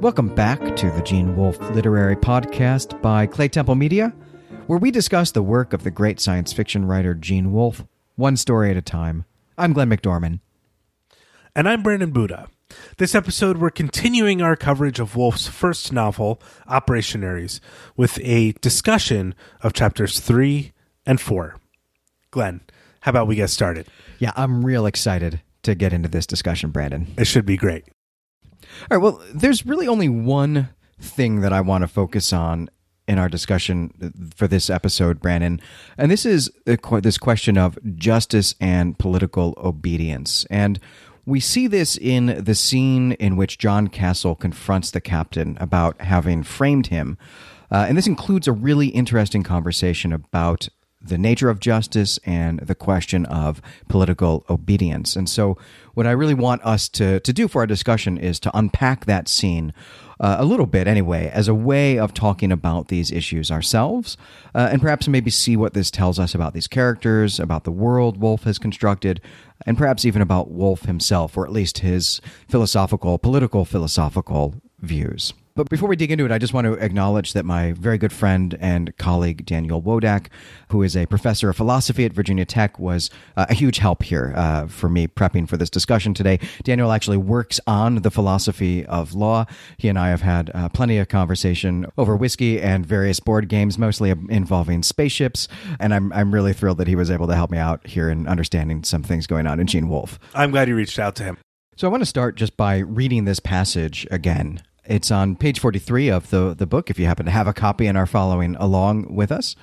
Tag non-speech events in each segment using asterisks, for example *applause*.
Welcome back to the Gene Wolfe Literary Podcast by Claytemple Media, where we discuss the work of the great science fiction writer Gene Wolfe, one story at a time. I'm Glenn McDorman. And I'm Brandon Buddha. This episode, we're continuing our coverage of Wolfe's first novel, Operation Ares, with a discussion of chapters three and four. Glenn, how about we get started? Yeah, I'm real excited to get into this discussion, Brandon. It should be great. All right, well, there's really only one thing that I want to focus on in our discussion for this episode, Brandon, and this is this question of justice and political obedience. And we see this in the scene in which John Castle confronts the captain about having framed him. Uh, and this includes a really interesting conversation about the nature of justice and the question of political obedience. And so, what I really want us to, to do for our discussion is to unpack that scene uh, a little bit, anyway, as a way of talking about these issues ourselves, uh, and perhaps maybe see what this tells us about these characters, about the world Wolfe has constructed, and perhaps even about Wolfe himself, or at least his philosophical, political philosophical views. But before we dig into it, I just want to acknowledge that my very good friend and colleague Daniel Wodak, who is a professor of philosophy at Virginia Tech, was uh, a huge help here uh, for me prepping for this discussion today. Daniel actually works on the philosophy of law. He and I have had uh, plenty of conversation over whiskey and various board games, mostly involving spaceships. And I'm, I'm really thrilled that he was able to help me out here in understanding some things going on in Gene Wolfe. I'm glad you reached out to him. So I want to start just by reading this passage again. It's on page 43 of the, the book, if you happen to have a copy and are following along with us.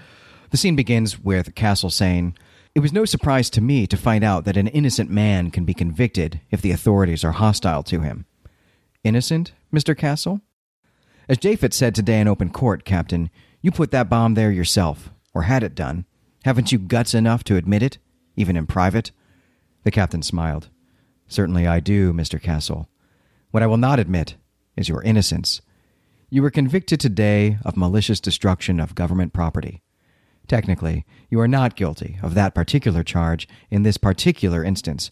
The scene begins with Castle saying, It was no surprise to me to find out that an innocent man can be convicted if the authorities are hostile to him. Innocent, Mr. Castle? As Japhet said today in open court, Captain, you put that bomb there yourself, or had it done. Haven't you guts enough to admit it, even in private? The captain smiled. Certainly I do, Mr. Castle. What I will not admit is your innocence. You were convicted today of malicious destruction of government property. Technically, you are not guilty of that particular charge in this particular instance.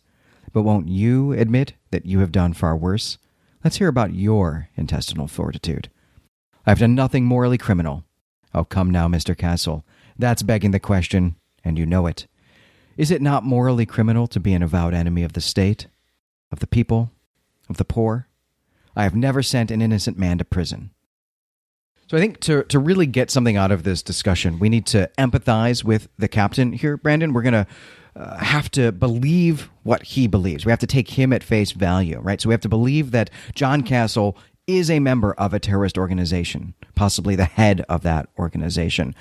But won't you admit that you have done far worse? Let's hear about your intestinal fortitude. I've done nothing morally criminal. Oh, come now, Mr. Castle. That's begging the question, and you know it. Is it not morally criminal to be an avowed enemy of the state, of the people, of the poor? I have never sent an innocent man to prison. So I think to, to really get something out of this discussion, we need to empathize with the captain here, Brandon. We're going to uh, have to believe what he believes. We have to take him at face value, right? So we have to believe that John Castle is a member of a terrorist organization, possibly the head of that organization.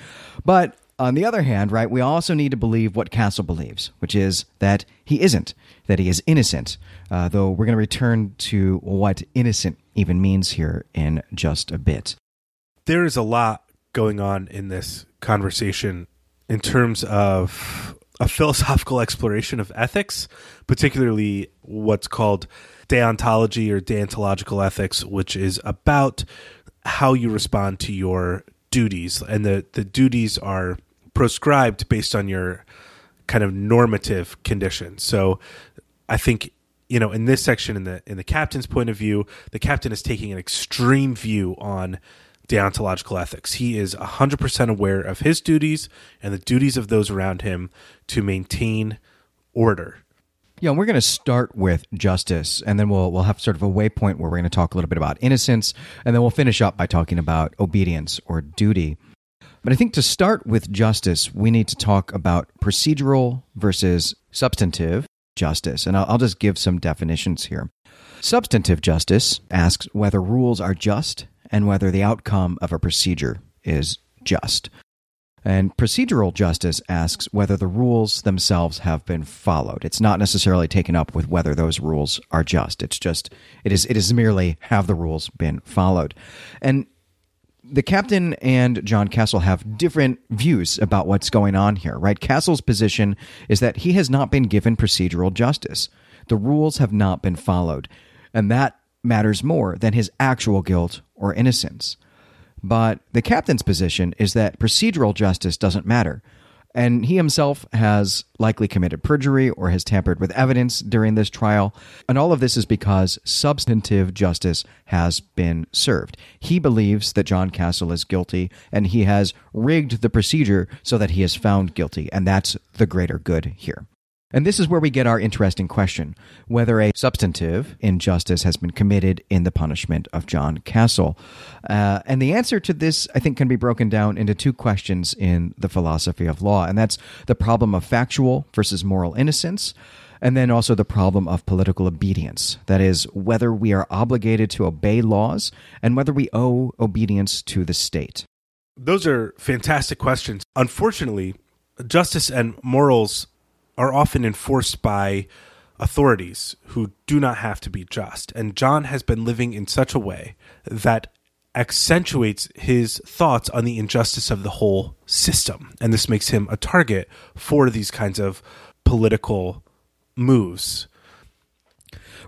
But on the other hand, right, we also need to believe what Castle believes, which is that he isn't, that he is innocent. Uh, though we're going to return to what innocent even means here in just a bit. There is a lot going on in this conversation in terms of a *laughs* philosophical exploration of ethics, particularly what's called deontology or deontological ethics, which is about how you respond to your duties. And the, the duties are proscribed based on your kind of normative conditions. So I think you know in this section in the in the captain's point of view, the captain is taking an extreme view on deontological ethics. He is 100% aware of his duties and the duties of those around him to maintain order. Yeah, and we're going to start with justice, and then we'll we'll have sort of a waypoint where we're going to talk a little bit about innocence, and then we'll finish up by talking about obedience or duty. But I think to start with justice, we need to talk about procedural versus substantive justice. And I'll, I'll, just give some definitions here. Substantive justice asks whether rules are just and whether the outcome of a procedure is just. And procedural justice asks whether the rules themselves have been followed. It's not necessarily taken up with whether those rules are just. It's just it is it is merely have the rules been followed. And the captain and John Castle have different views about what's going on here, right? Castle's position is that he has not been given procedural justice. The rules have not been followed, and that matters more than his actual guilt or innocence. But the captain's position is that procedural justice doesn't matter. And he himself has likely committed perjury or has tampered with evidence during this trial. And all of this is because substantive justice has been served. He believes that John Castle is guilty and he has rigged the procedure so that he is found guilty. And that's the greater good here. And this is where we get our interesting question whether a substantive injustice has been committed in the punishment of John Castle. Uh, and the answer to this, I think, can be broken down into two questions in the philosophy of law, and that's the problem of factual versus moral innocence. And then also the problem of political obedience. That is, whether we are obligated to obey laws and whether we owe obedience to the state. Those are fantastic questions. Unfortunately, justice and morals are often enforced by authorities who do not have to be just. And John has been living in such a way that accentuates his thoughts on the injustice of the whole system. And this makes him a target for these kinds of political moves.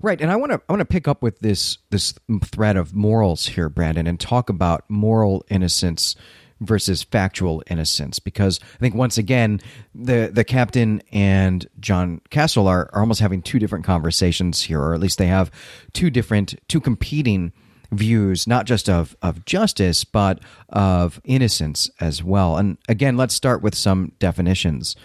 Right, and I want to I want to pick up with this this thread of morals here, Brandon, and talk about moral innocence versus factual innocence. Because I think once again the the captain and John Castle are, are almost having two different conversations here or at least they have two different two competing views not just of of justice but of innocence as well. And again let's start with some definitions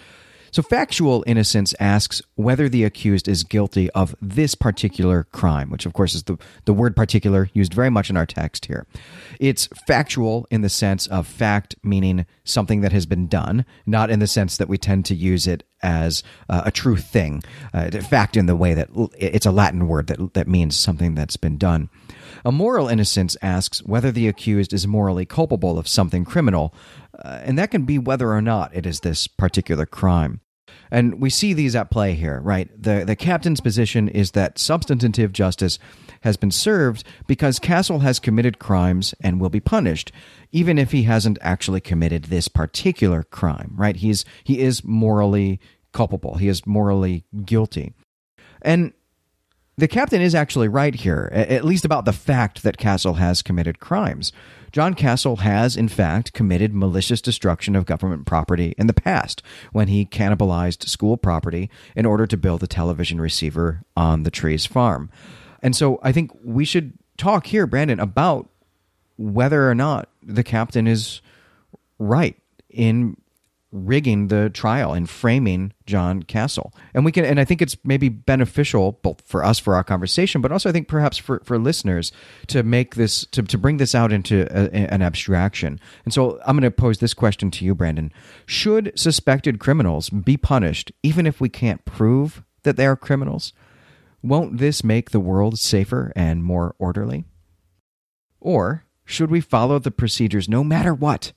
so, factual innocence asks whether the accused is guilty of this particular crime, which, of course, is the, the word particular used very much in our text here. It's factual in the sense of fact, meaning something that has been done, not in the sense that we tend to use it as uh, a true thing. Uh, fact in the way that it's a Latin word that, that means something that's been done. A moral innocence asks whether the accused is morally culpable of something criminal, uh, and that can be whether or not it is this particular crime. And we see these at play here, right? The the captain's position is that substantive justice has been served because Castle has committed crimes and will be punished, even if he hasn't actually committed this particular crime, right? He's he is morally culpable. He is morally guilty. And the captain is actually right here, at least about the fact that Castle has committed crimes. John Castle has, in fact, committed malicious destruction of government property in the past when he cannibalized school property in order to build a television receiver on the tree's farm. And so I think we should talk here, Brandon, about whether or not the captain is right in rigging the trial and framing John Castle. And we can and I think it's maybe beneficial both for us for our conversation, but also I think perhaps for, for listeners to make this to, to bring this out into a, an abstraction. And so I'm going to pose this question to you, Brandon. Should suspected criminals be punished even if we can't prove that they are criminals? Won't this make the world safer and more orderly? Or should we follow the procedures no matter what?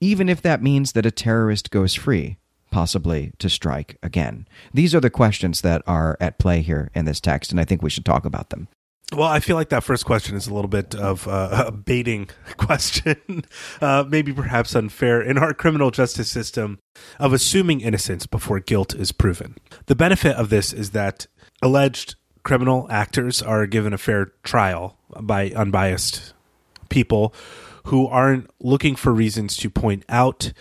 Even if that means that a terrorist goes free, possibly to strike again? These are the questions that are at play here in this text, and I think we should talk about them. Well, I feel like that first question is a little bit of a *laughs* baiting *laughs* question, uh, maybe perhaps unfair in our criminal justice system of assuming innocence before guilt is proven. The benefit of this is that alleged criminal actors are given a fair trial by unbiased people who aren't looking for reasons to point out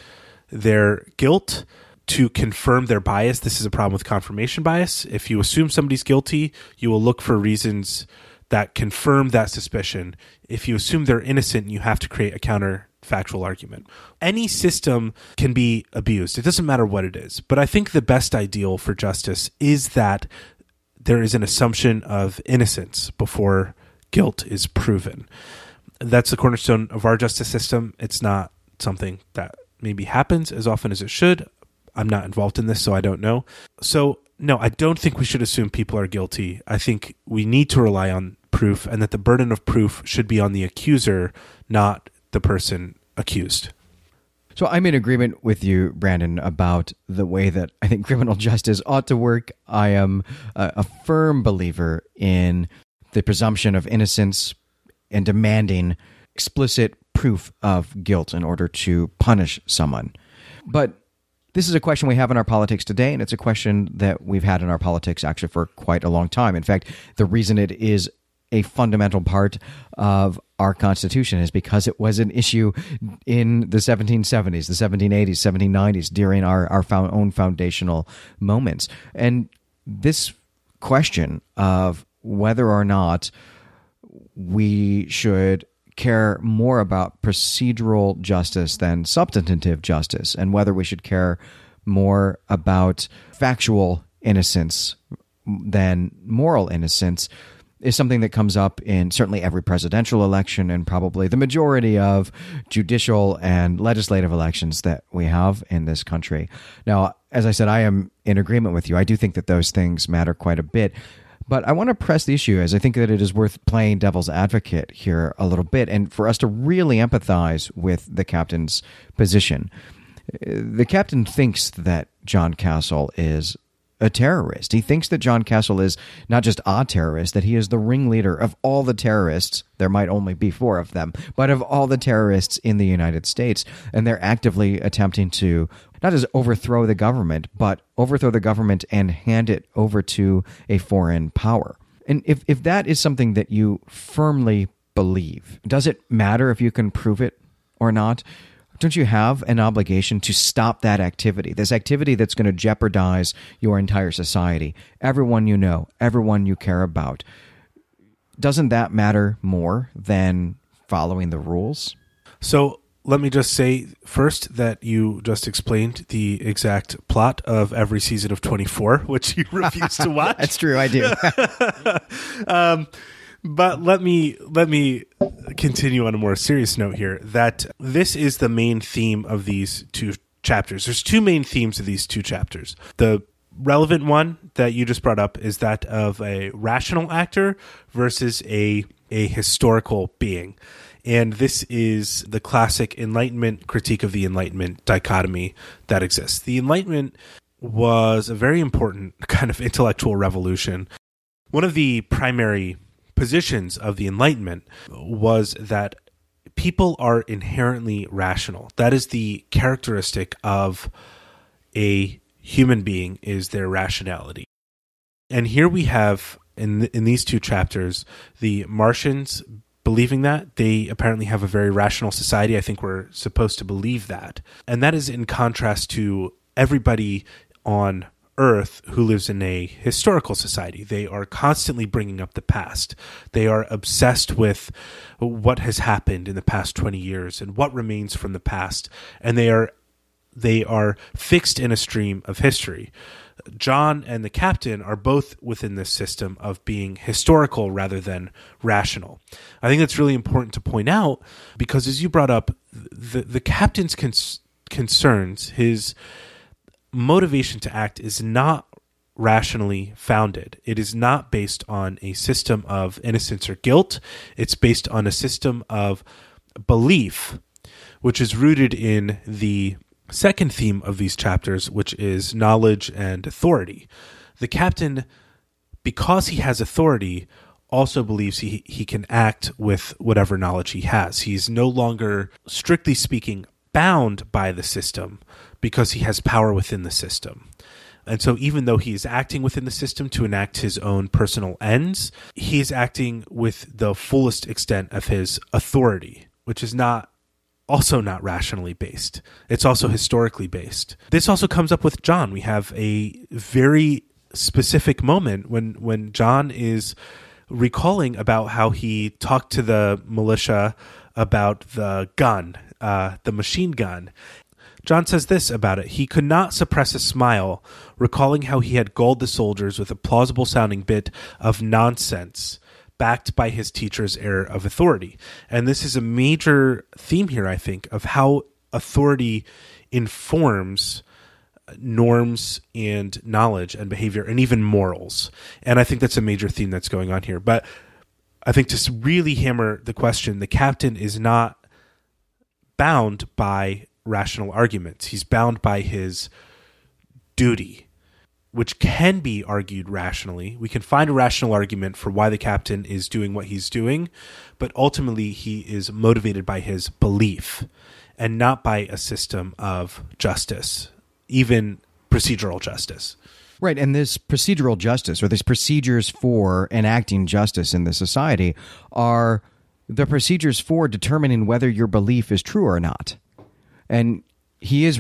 their guilt to confirm their bias. This is a problem with confirmation bias. If you assume somebody's guilty, you will look for reasons that confirm that suspicion. If you assume they're innocent, you have to create a counterfactual argument. Any system can be abused. It doesn't matter what it is. But I think the best ideal for justice is that there is an assumption of innocence before guilt is proven that's the cornerstone of our justice system. It's not something that maybe happens as often as it should. I'm not involved in this, so I don't know. So, no, I don't think we should assume people are guilty. I think we need to rely on proof and that the burden of proof should be on the accuser, not the person accused. So I'm in agreement with you, Brandon, about the way that I think criminal *laughs* justice ought to work. I am a, firm believer in the presumption of innocence, and demanding explicit proof of guilt in order to punish someone. But this is a question we have in our politics today, and it's a question that we've had in our politics actually for quite a long time. In fact, the reason it is a fundamental part of our Constitution is because it was an issue in the 1770s, the 1780s, 1790s, during our, our own foundational moments. And this question of whether or not we should care more about procedural justice than substantive justice, and whether we should care more about factual innocence than moral innocence is something that comes up in certainly every presidential election and probably the majority of judicial and legislative elections that we have in this country. Now, as I said, I am in agreement with you. I do think that those things matter quite a bit. But I want to press the issue as I think that it is worth playing devil's advocate here a little bit and for us to really empathize with the captain's position. Uh, the captain thinks that John Castle is a terrorist. He thinks that John Castle is not just a terrorist, that he is the ringleader of all the terrorists. There might only be four of them, but of all the terrorists in the United States. And they're actively attempting to not just overthrow the government, but overthrow the government and hand it over to a foreign power. And if, if that is something that you firmly believe, does it matter if you can prove it or not? don't you have an obligation to stop that activity? This activity that's going to jeopardize your entire society, everyone you know, everyone you care about. Doesn't that matter more than following the rules? So let me just say first that you just explained the exact plot of every season of 24, *laughs* which you refuse to *laughs* watch. That's true, I do. *laughs* um, but let me let me continue on a more serious note here that this is the main theme of these two chapters. There's two main themes of these two chapters. The relevant one that you just brought up is that of a rational actor versus a a historical being. And this is the classic Enlightenment critique of the Enlightenment dichotomy that exists. The Enlightenment was a very important *laughs* kind of intellectual revolution. One of the primary positions of the Enlightenment was that people are inherently rational. That is the characteristic of a human being is their rationality. And here we have in in these two chapters the Martians believing that they apparently have a very rational society. I think we're supposed to believe that. And that is in contrast to everybody on Earth who lives in a historical society. They are constantly bringing up the past. They are obsessed with what has happened in the past 20 years and what remains from the past. And they are they are fixed in a stream of history. John and the captain are both within this system of being historical rather than rational. I think that's really important to point out because, as you brought up, the the captain's cons- concerns, his motivation to act is not rationally founded. It is not based on a system of innocence or guilt. It's based on a system of belief, which is rooted in the second theme of these chapters, which is knowledge and authority. The captain, because he has authority, also believes he, he can act with whatever knowledge he has. He's no longer, strictly speaking, bound by the system, because he has power within the system. And so, even though he is acting within the system to enact his own personal ends, he is acting with the fullest extent of his authority, which is not also not rationally based. It's also historically based. This also comes up with John. We have a very specific moment when when John is recalling about how he talked to the militia about the gun, uh, the machine gun, John says this about it. He could not suppress a smile, recalling how he had gulled the soldiers with a plausible sounding bit of nonsense, backed by his teacher's air of authority. And this is a major theme here, I think, of how authority informs uh, norms and knowledge and behavior and even morals. And I think that's a major theme that's going on here. But I think to really hammer the question, the captain is not bound by rational arguments. He's bound by his duty, which can be argued rationally. We can find a rational argument for why the captain is doing what he's doing, but ultimately he is motivated by his belief and not by a system of justice, even procedural justice. Right, and this procedural justice or these procedures for enacting justice in the society are the procedures for determining whether your belief is true or not. And he is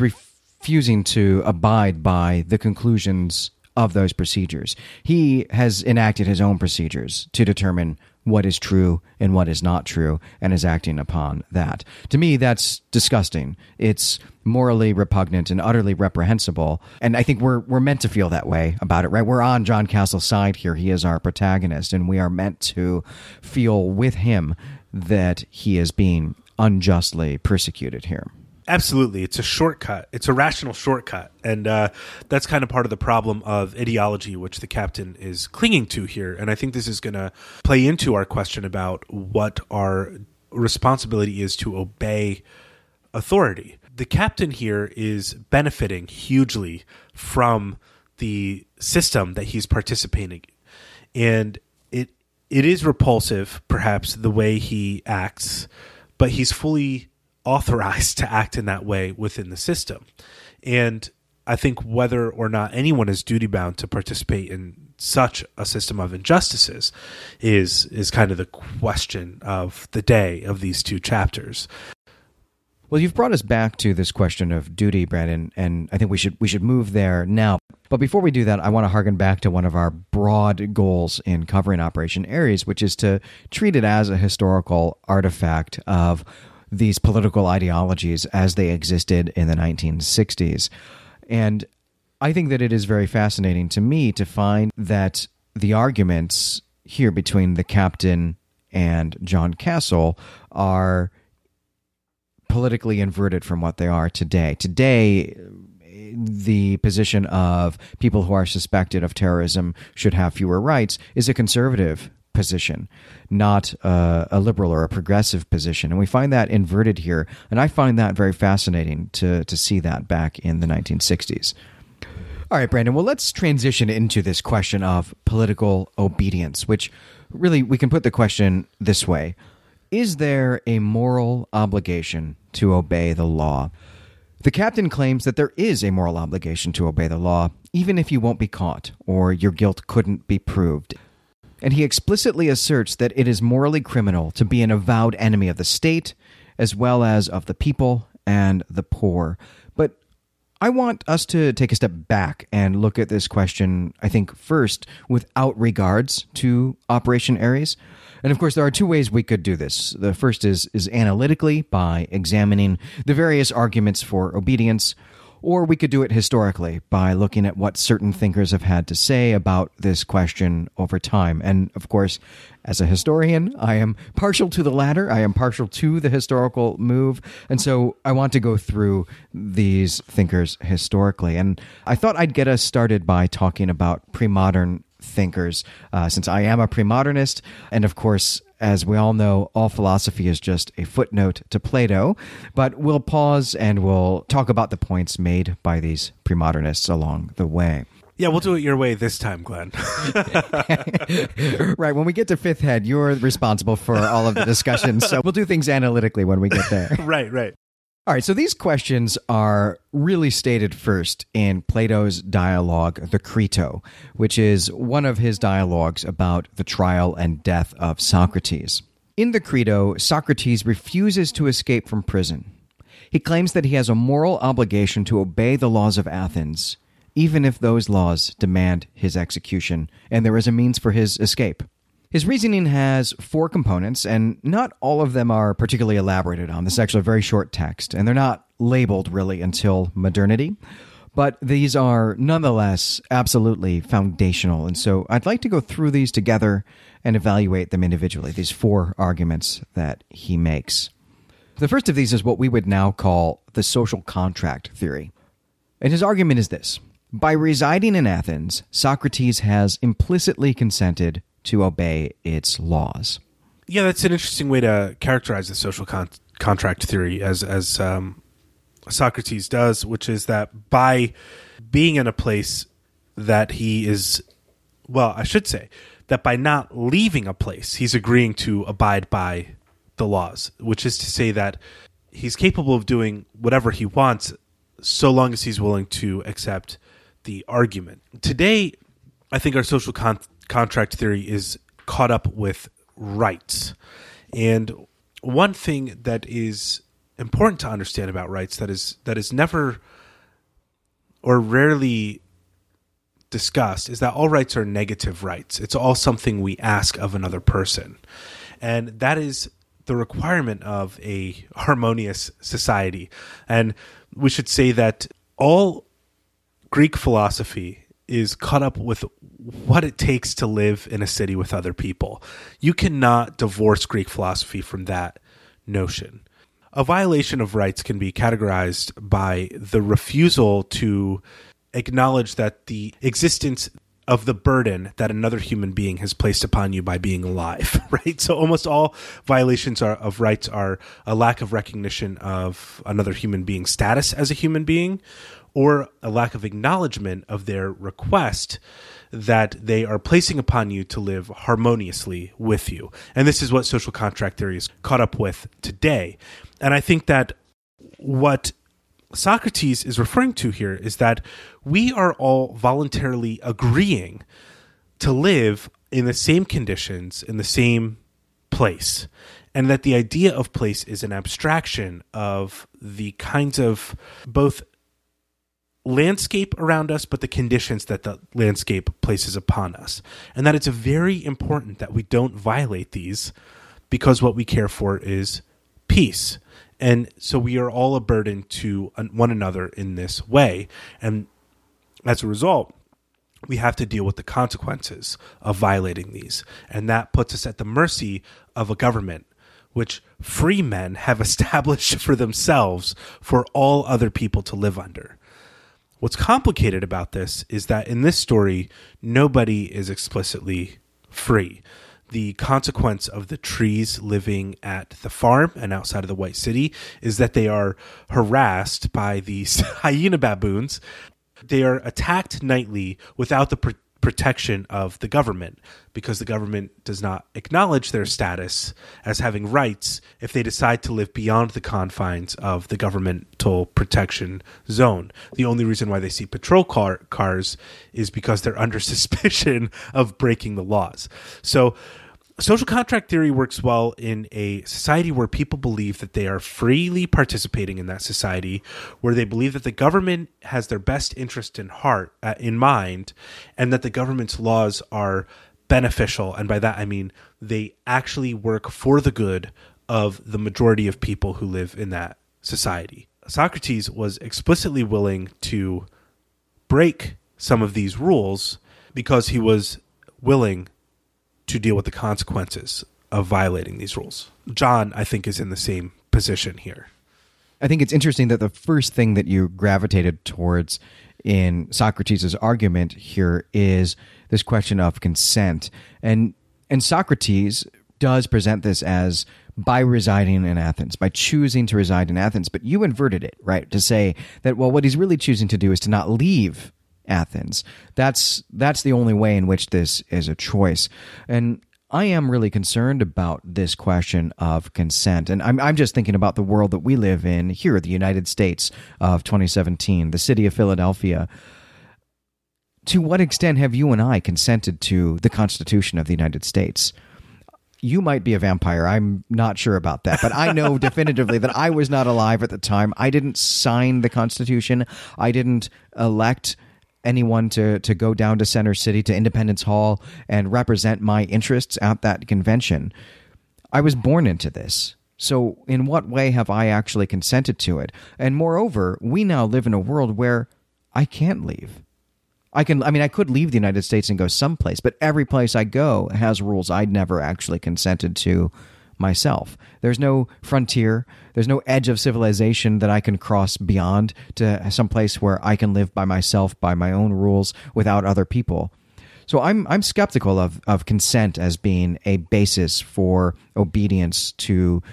refusing to abide by the conclusions of those procedures. He has enacted his own procedures to determine what is true and what is not true and is acting upon that. To me, that's disgusting. It's morally repugnant and utterly reprehensible. And I think we're, we're meant to feel that way about it, right? We're on John Castle's side here. He is our protagonist, and we are meant to feel with him that he is being unjustly persecuted here. Absolutely, it's a shortcut. It's a rational shortcut, and uh, that's kind of part of the problem of ideology, which the captain is clinging to here. And I think this is going to play into our question about what our responsibility is to obey authority. The captain here is benefiting hugely from the system that he's participating, in, and it it is repulsive, perhaps, the way he acts, but he's fully authorized to act in that way within the system. And I think whether or not anyone is duty bound to participate in such a system of injustices is is kind of the question of the day of these two chapters. Well, you've brought us back to this question of duty, Brandon, and I think we should we should move there now. But before we do that, I want to harken back to one of our broad goals in covering Operation Ares, which is to treat it as a historical artifact of these political ideologies as they existed in the 1960s. And I think that it is very fascinating to me to find that the arguments here between the captain and John Castle are politically inverted from what they are today. Today, the position of people who are suspected of terrorism should have fewer rights is a conservative position, not uh, a liberal or a progressive position. And we find that inverted here. And I find that very fascinating to, to see that back in the 1960s. All right, Brandon. Well, let's transition into this question of political obedience, which really we can put the question this way Is there a moral obligation to obey the law? The captain claims that there is a moral obligation to obey the law, even if you won't be caught or your guilt couldn't be proved and he explicitly asserts that it is morally criminal to be an avowed enemy of the state, as well as of the people and the poor. But I want us to take a step back and look at this question, I think, first without regards to Operation Ares. And of course, there are two ways we could do this. The first is, is analytically by examining the various arguments for obedience or we could do it historically by looking at what certain thinkers have had to say about this question over time. And of course, as a historian, I am partial to the latter. I am partial to the historical move. And so I want to go through these thinkers historically. And I thought I'd get us started by talking about pre modern thinkers, uh, since I am a pre-modernist, and of course, as we all know, all philosophy is just a footnote to Plato. But we'll pause and we'll talk about the points made by these pre-modernists along the way. Yeah, we'll do it your way this time, Glenn. *laughs* right. When we get to fifth head, you're responsible for all of the discussions. So we'll do things analytically when we get there. *laughs* right, right. All right, so these questions are really stated first in Plato's dialogue, the Crito, which is one of his dialogues about the trial and death of Socrates. In the Crito, Socrates refuses to escape from prison. He claims that he has a moral obligation to obey the laws of Athens, even if those laws demand his execution, and there is a means for his escape. His reasoning has four components, and not all of them are particularly elaborated on. This is actually a very short text, and they're not labeled really until modernity. But these are nonetheless absolutely foundational. And so I'd like to go through these together and evaluate them individually, these four arguments that he makes. The first of these is what we would now call the social contract theory. And his argument is this By residing in Athens, Socrates has implicitly consented to obey its laws. Yeah, that's an interesting way to characterize the social con- contract theory, as as um, Socrates does, which is that by being in a place that he is, well, I should say that by not leaving a place, he's agreeing to abide by the laws, which is to say that he's capable of doing whatever he wants so long as he's willing to accept the argument. Today, I think our social con- contract theory is caught up with rights. And one thing that is important to understand about rights that is that is never or rarely discussed is that all rights are negative rights. It's all something we ask of another person. And that is the requirement of a harmonious society. And we should say that all Greek philosophy is caught up with what it takes to live in a city with other people. You cannot divorce Greek philosophy from that notion. A violation of rights can be categorized by the refusal to acknowledge that the existence of the burden that another human being has placed upon you by being alive, *laughs* right? So almost all violations are, of rights are a lack of recognition of another human being's status as a human being or a lack of acknowledgement of their request that they are placing upon you to live harmoniously with you. And this is what social contract theory is caught up with today. And I think that what Socrates is referring to here is that we are all voluntarily agreeing to live in the same conditions, in the same place. And that the idea of place is an abstraction of the kinds of both landscape around us, but the conditions that the landscape places upon us. And that it's very important that we don't violate these because what we care for is peace. And so we are all a burden to one another in this way. And as a result, we have to deal with the consequences of violating these. And that puts us at the mercy of a government which free men have *laughs* established for themselves for all other people to live under. What's complicated about this is that in this story, nobody is explicitly free. The consequence of the trees living at the farm and outside of the White City is that they are harassed by these *laughs* hyena baboons. They are attacked nightly without the protection of the government because the government does not acknowledge their status as having rights if they decide to live beyond the confines of the governmental protection zone. The only reason why they see patrol car- cars is because they're under *laughs* suspicion of breaking the laws. So social contract theory works well in a society where people believe that they are freely participating in that society, where they believe that the government has their best interest in heart uh, in mind, and that the government's laws are beneficial. And by that I mean they actually work for the good of the majority of people who live in that society. Socrates was explicitly willing to break some of these rules because he was willing to deal with the consequences of violating these rules. John, I think, is in the same position here. I think it's interesting that the first thing that you gravitated towards in Socrates' argument here is this question of consent. And and Socrates does present this as by residing in Athens, by choosing to reside in Athens, but you inverted it, right? To say that well what he's really choosing to do is to not leave Athens. That's that's the only way in which this is a choice. And I am really concerned about this question of consent. And I'm, I'm just thinking about the world that we live in here, the United States of 2017, the city of Philadelphia. To what extent have you and I consented to the Constitution of the United States? You might be a vampire. I'm not sure about that, but I know *laughs* definitively that I was not alive at the time. I didn't sign the Constitution. I didn't elect anyone to to go down to Center City to Independence Hall and represent my interests at that convention. I was born into this. So, in what way have I actually consented to it? And moreover, we now live in a world where I can't leave. I can, I mean, I could leave the United States and go someplace, but every place I go has rules I'd never actually consented to myself. There's no frontier, there's no edge of civilization that I can cross beyond to some place where I can live by myself, by my own rules, without other people. So I'm I'm skeptical of, of consent as being a basis for obedience to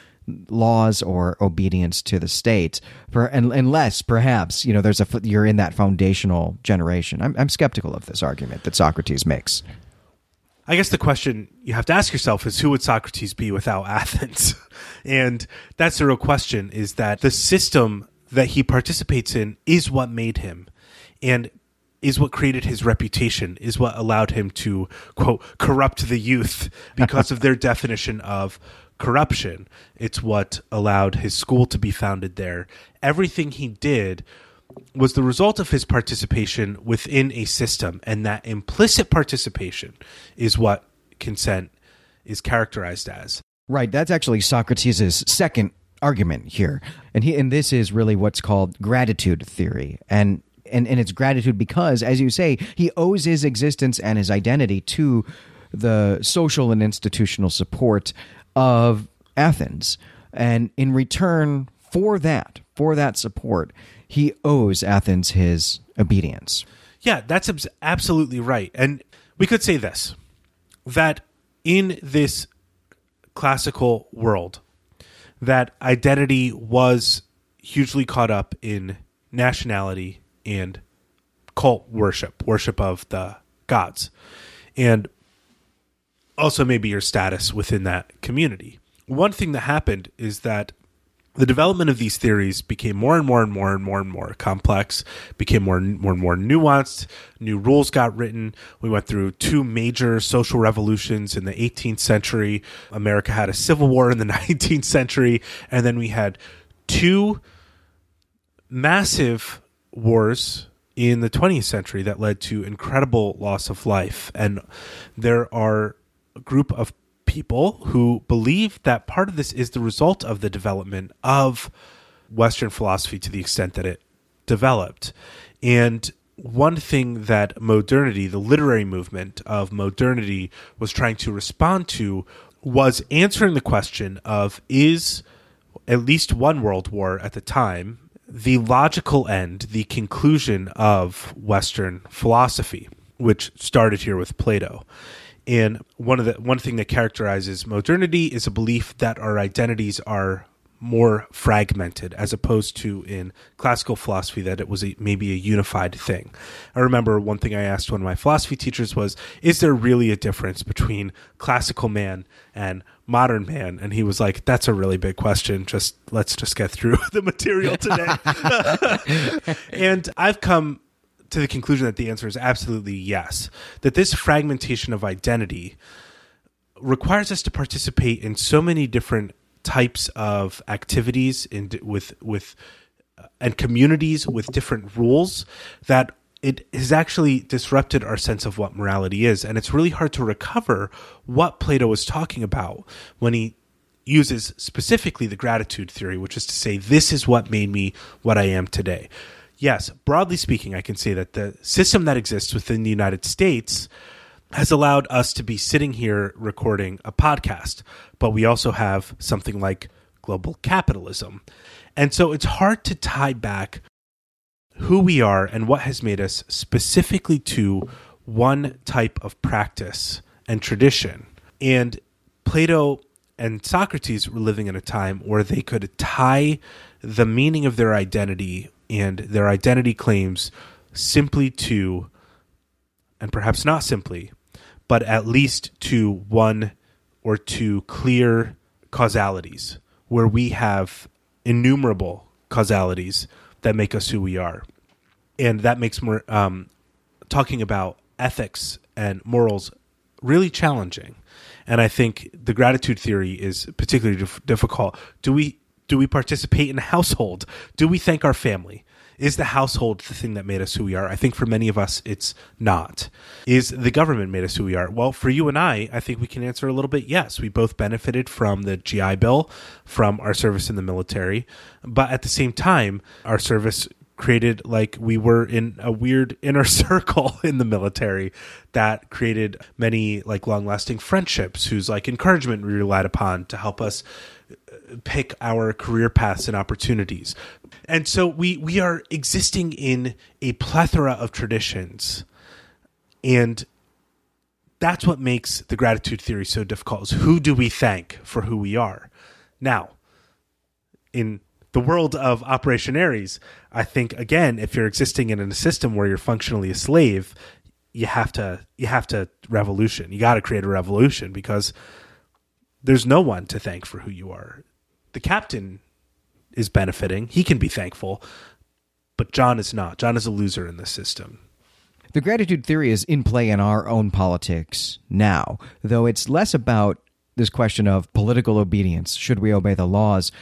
laws or obedience to the state for unless perhaps you know there's a you're in that foundational generation I'm, I'm skeptical of this argument that socrates makes I guess the question you have to ask yourself is who would Socrates be without *laughs* Athens? and that's the real question is that the system that he participates in is what made him. And is what created his reputation, is what allowed him to, quote, corrupt the youth *laughs* because of their definition of corruption. It's what allowed his school to be founded there. Everything he did was the result of his participation within a system, and that implicit participation is what consent is characterized as. Right. That's actually Socrates' second argument here. And he and this is really what's called gratitude theory. And and, and it's gratitude because, as you say, he owes his existence and his identity to the social and institutional support of Athens. And in return for that, for that support, he owes Athens his obedience. Yeah, that's absolutely right. And we could say this that in this classical world, that identity was hugely caught up in nationality and cult worship, worship of the gods, and also maybe your status within that community. One thing that happened is that the development of these theories became more and more and more and more and more complex, became more and more and more nuanced. New rules got written. We went through two major social revolutions in the 18th century. America had a civil war in the *laughs* 19th century, and then we had two massive wars in the 20th century that led to incredible loss of life. And there are a group of people who believe that part of this is the result of the development of Western philosophy to the extent that it developed. And one thing that modernity, the literary movement of modernity, was trying to respond to was answering the question of is at least one world war at the time the logical end, the conclusion of Western philosophy, which started here with Plato. And one of the one thing that characterizes modernity is a belief that our identities are more fragmented as opposed to in classical philosophy that it was a, maybe a unified thing. I remember one thing I asked one of my philosophy teachers was, is there really a difference between classical man and modern man? And he was like, that's a really big question. Just let's just get through *laughs* the material today. *laughs* and I've come to the conclusion that the answer is absolutely yes. That this fragmentation of identity requires us to participate in so many different types of activities in with with uh, and communities with different rules that it has actually disrupted our sense of what morality is and it's really hard to recover what Plato was talking about when he uses specifically the gratitude theory which is to say this is what made me what I am today yes, broadly speaking, I can say that the system that exists within the United States has allowed us to be sitting here recording a podcast, but we also have something like global capitalism. And so it's hard to tie back who we are and what has made us specifically to one type of practice and tradition. And Plato and Socrates were living in a time where they could tie the meaning of their identity and their identity claims simply to, and perhaps not simply, but at least to one or two clear causalities where we have innumerable causalities that make us who we are. And that makes more um, talking about ethics and morals really challenging. And I think the gratitude theory is particularly dif- difficult. Do we do we participate in household? Do we thank our family? Is the household the thing that made us who we are? I think for many of us, it's not. Is the government made us who we are? Well, for you and I, I think we can answer a little bit yes. We both benefited from the GI Bill, from our service in the military. But at the same time, our service created like we were in a weird *laughs* inner circle in the military that created many like long lasting friendships whose like encouragement we relied upon to help us pick our career paths and opportunities. And so we we are existing in a plethora of traditions. And that's what makes the gratitude theory so difficult is who do we thank for who we are? Now, in the world of Operation Ares, I think again, if you're existing in a system where you're functionally a slave, you have to you have to revolution. You got to create a revolution because there's no one to thank for who you are the captain is benefiting. He can be thankful, but John is not. John is a loser in this system. the gratitude theory is in play in our own politics now, though it's less about this question of political obedience. Should we obey the laws?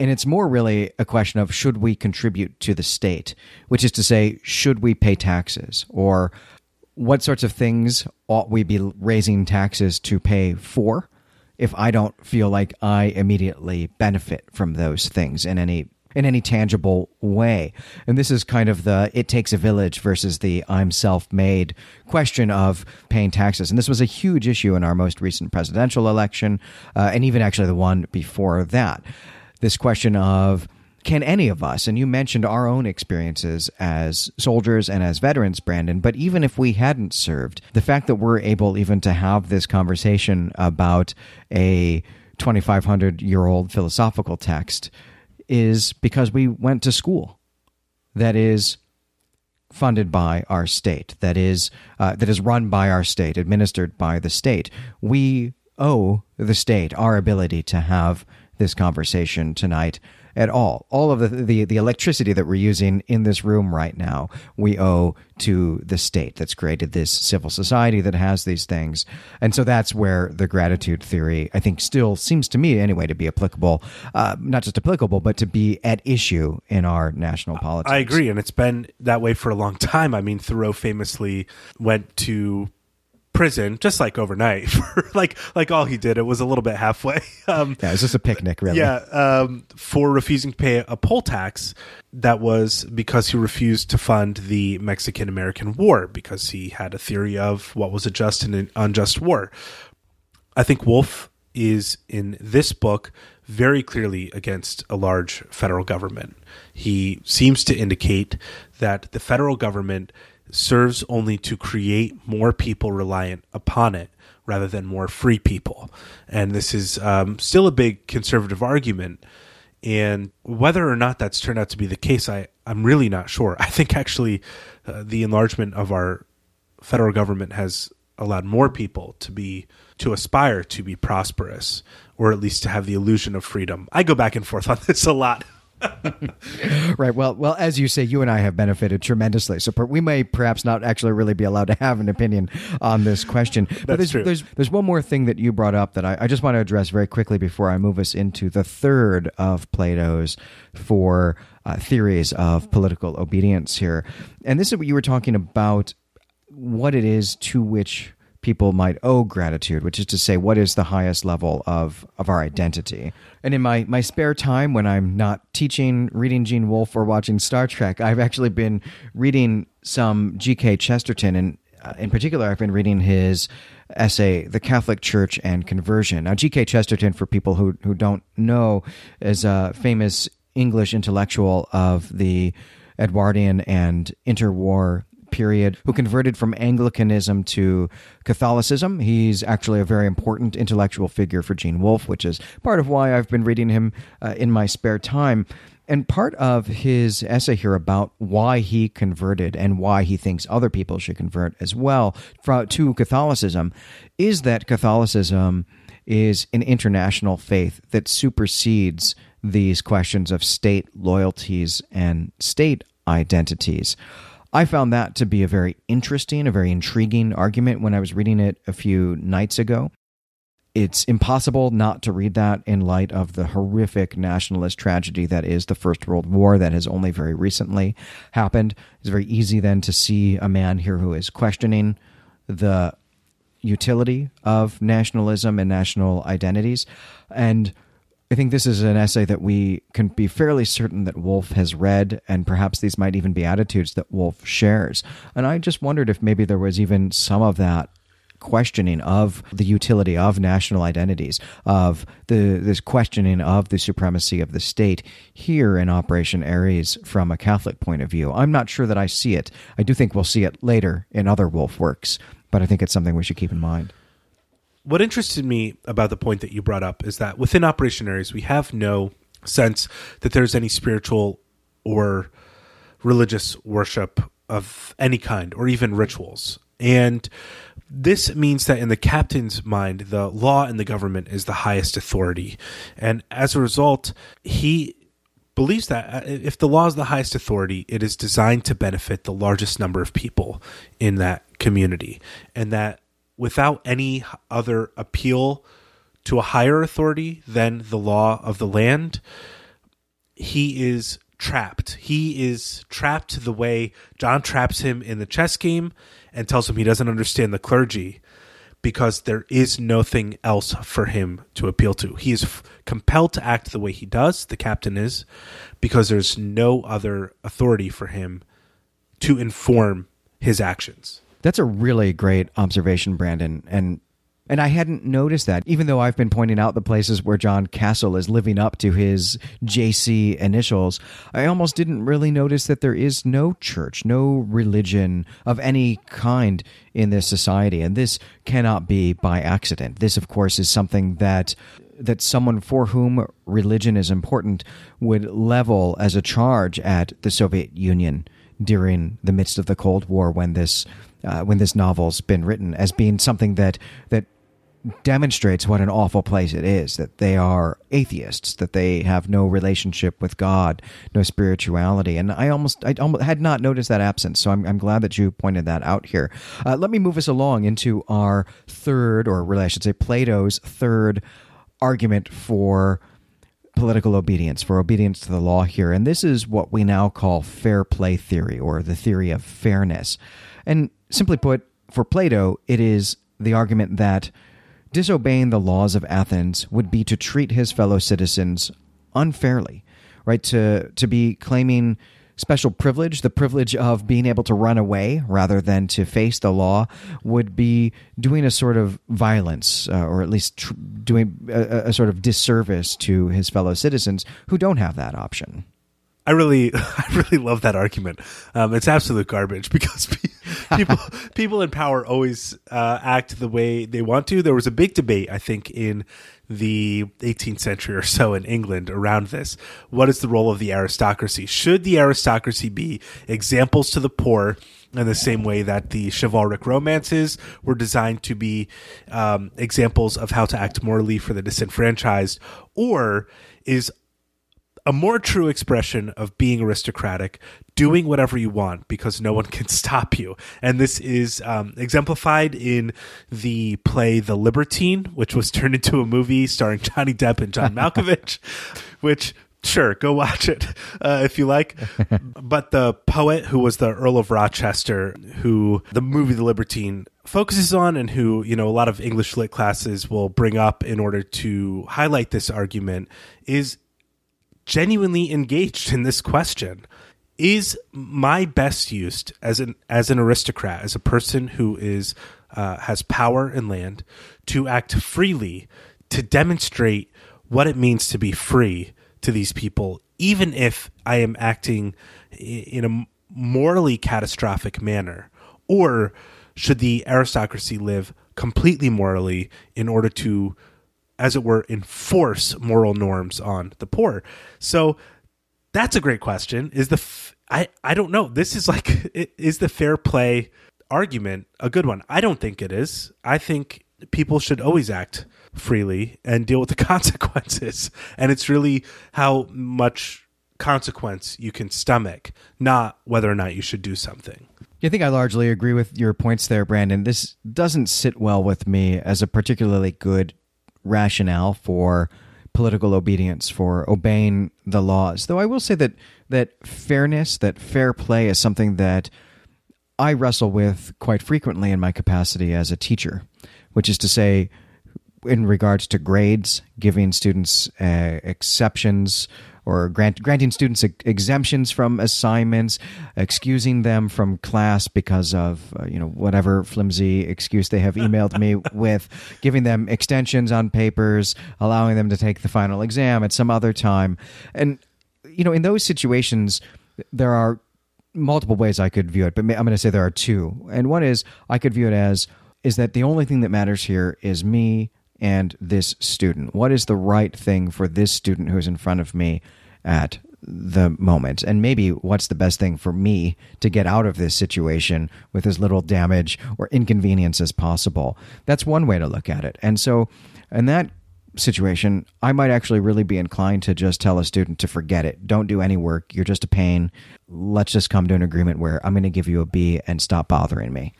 And it's more really a question of should we contribute to the state, which is to say, should we pay taxes? Or what sorts of things ought we be raising taxes to pay for if I don't feel like I immediately benefit from those things in any in any tangible way. And this is kind of the it takes a village versus the I'm self made question of paying taxes. And this was a huge issue in our most recent presidential election, uh, and even actually the one before that. This question of can any of us, and you mentioned our own experiences as soldiers and as veterans, Brandon, but even if we hadn't served, the fact that we're able even to have this conversation about a 2,500 year old philosophical text is because we went to school that is funded by our state, that is uh, that is run by our state, administered by the state. We owe the state our ability to have this conversation tonight at all. All of the, the, the electricity that we're using in this room right now, we owe to the state that's created this civil society that has these things. And so that's where the gratitude theory, I think, still seems to me anyway to be applicable, uh, not just applicable, but to be at issue in our national politics. I agree. And it's been that way for a long time. I mean, Thoreau famously went to prison just like overnight *laughs* for like like all he did it was a little bit halfway. *laughs* Um yeah it was just a picnic really. Yeah um for refusing to pay a poll tax that was because he refused to fund the mexican american war because he had a theory of what was a just and an unjust war. I think Wolfe is in this book very clearly against a large federal government. He seems to indicate that the federal government serves only to create more people reliant upon it rather than more free people. And this is um, still a big conservative argument. And whether or not that's turned out to be the case, I, I'm really not sure. *laughs* I think actually uh, the enlargement of our federal government has allowed more people to be to aspire to be prosperous or at least to have the illusion of freedom. I go back and forth *laughs* on this a lot. *laughs* right. Well, well, as you say, you and I have benefited tremendously. So per- we may perhaps not actually really be allowed to have an opinion on this question. That's but there's, true. there's there's one more thing that you brought up that I, I just want to address very quickly before I move us into the third of Plato's four uh, theories of political obedience here, and this is what you were talking about. What it is to which people might owe gratitude, which is to say, what is the highest level of, of our identity. And in my, my spare time, when I'm not teaching, reading Gene Wolfe, or watching Star Trek, I've actually been reading some G.K. Chesterton. And uh, in particular, I've been reading his essay, The Catholic Church and Conversion. Now, G.K. Chesterton, for people who, who don't know, is a famous English intellectual of the Edwardian and interwar period who converted from Anglicanism to Catholicism. He's actually a very important intellectual figure for Gene Wolfe, which is part of why I've been reading him uh, in my spare time. And part of his essay here about why he converted and why he thinks other people should convert as well to Catholicism is that Catholicism is an international faith that supersedes these questions of state loyalties and state identities. I found that to be a very interesting, a very intriguing argument when I was reading it a few nights ago. It's impossible not to read that in light of the horrific nationalist tragedy that is the First World War that has only very recently happened. It's very easy then to see a man here who is questioning the utility of nationalism and national identities. And I think this is an essay that we can be fairly certain that Wolfe has read, and perhaps these might even be attitudes that Wolfe shares. And I just wondered if maybe there was even some of that questioning of the utility of national identities, of the this questioning of the supremacy of the state here in Operation Ares from a Catholic point of view. I'm not sure that I see it. I do think we'll see it later in other Wolfe works, but I think it's something we should keep in mind what interested me about the point that you brought up is that within Operation Ares, we have no sense that there's any spiritual or religious worship of any kind or even rituals. And this means that in the captain's mind, the law and the government is the highest authority. And as a result, he believes that uh, if the law is the highest authority, it is designed to benefit the largest number of people in that community, and that without any other appeal to a higher authority than the law of the land, he is trapped. He is trapped the way John traps him in the chess game and tells him he doesn't understand the clergy because there is nothing else for him to appeal to. He is f- compelled to act the way he does, the captain is, because there's no other authority for him to inform his actions. That's a really great observation, Brandon. And and I hadn't noticed that, even though I've been pointing out the places where John Castle is living up to his JC initials. I almost didn't really notice that there is no church, no religion of any kind in this society. And this cannot be by accident. This, of course, is something that that someone for whom religion is important would level as a charge at the Soviet Union during the midst of the Cold War when this uh, when this novel's been written as being something that that demonstrates what an awful place it is that they are atheists that they have no relationship with god no spirituality. And i almost i almost had not noticed that absence. So i'm, I'm glad that you pointed that out here. Uh, let me move us along into our third or really i should say plato's third argument for political obedience for obedience to the law here. And this is what we now call fair play theory or the theory of fairness. And simply put for plato it is the argument that disobeying the laws of Athens would be to treat his fellow citizens unfairly, right? To to be claiming special privilege, the privilege of being able to run away rather than to face the law, would be doing a sort of violence, uh, or at least tr- doing a, a sort of disservice to his fellow citizens who don't have that option. I really, *laughs* I really love that argument. Um, it's absolute garbage *laughs* because people, people in power always uh, act the way they want to. There was a big debate, I think, in the 18th century or so in England around this. What is the role of the aristocracy? Should the aristocracy be examples to the poor? In the same way that the chivalric romances were designed to be um, examples of how to act morally for the disenfranchised, or is a more true expression of being aristocratic, doing whatever you want because no one *laughs* can stop you. And this is um, exemplified in the play The Libertine, which was turned into a movie starring *laughs* Johnny Depp and John Malkovich, which sure go watch it uh, if you like *laughs* but the poet who was the earl of rochester who the movie the libertine focuses on and who you know a lot of english lit classes will bring up in order to highlight this argument is genuinely engaged in this question. Is my best used as an as an aristocrat as a person who is uh, has power and land to act freely to demonstrate what it means to be free to these people even if i am acting in a morally catastrophic manner? Or should the aristocracy live completely morally in order to as it were, enforce moral norms on the poor? So that's a great question. Is the f- I I don't know. This is like *laughs* is the fair play argument a good one? I don't think it is. I think people should always act freely and deal with the *laughs* consequences. And it's really how much consequence you can stomach, not whether or not you should do something. I think I largely agree with your points there, Brandon. This doesn't sit well with me as a particularly good rationale for political obedience, for obeying the laws. Though I will say that that fairness, that fair play, is something that I wrestle with quite frequently in my capacity as a teacher, which is to say, in regards to grades, giving students uh, exceptions or grant, granting students exemptions from assignments, excusing them from class because of uh, you know whatever flimsy excuse they have emailed me *laughs* with, giving them extensions on papers, allowing them to take the final exam at some other time, and you know in those situations there are multiple ways I could view it, but I'm going to say there are two, and one is I could view it as is that the only thing that matters here is me and this student? What is the right thing for this student who's in front of me at the moment? And maybe what's the best thing for me to get out of this situation with as little damage or inconvenience as possible? That's one way to look at it. And so, in that situation, I might actually really be inclined to just tell a student to forget it. Don't do any work. You're just a pain. Let's just come to an agreement where I'm going to give you a B and stop bothering me.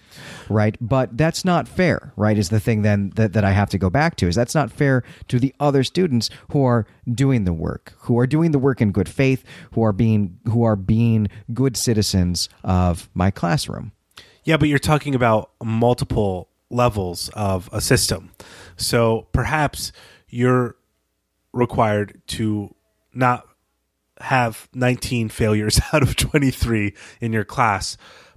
Right? But that's not fair, right? Is the thing then that, that I have to go back to is that's not fair to the other students who are doing the work, who are doing the work in good faith, who are being who are being good citizens of my classroom. Yeah, but you're talking about multiple levels of a system. So perhaps you're required to not have 19 failures *laughs* out of 23 in your class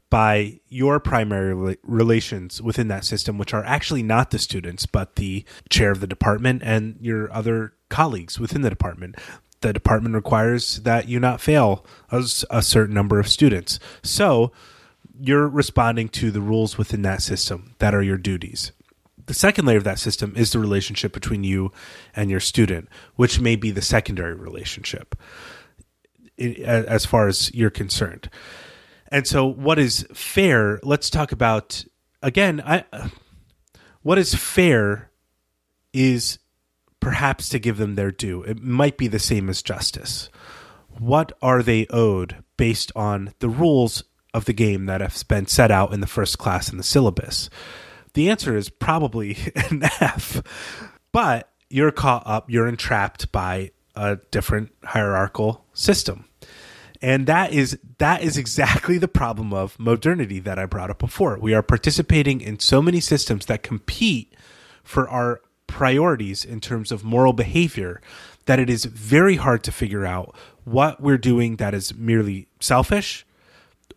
by your primary relations within that system, which are actually not the students, but the chair of the department and your other colleagues within the department. The department requires that you not fail a, certain number of students. So you're responding to the rules within that system that are your duties. The second layer of that system is the relationship between you and your student, which may be the secondary relationship as far as you're concerned. And so, what is fair? Let's talk about again. I, what is fair is perhaps to give them their due. It might be the same as justice. What are they owed based on the rules of the game that have been set out in the first class in the syllabus? The answer is probably *laughs* an F. But you're caught up, you're entrapped by a different hierarchical system. And that is that is exactly the problem of modernity that I brought up before. We are participating in so many systems that compete for our priorities in terms of moral behavior that it is very hard to figure out what we're doing that is merely selfish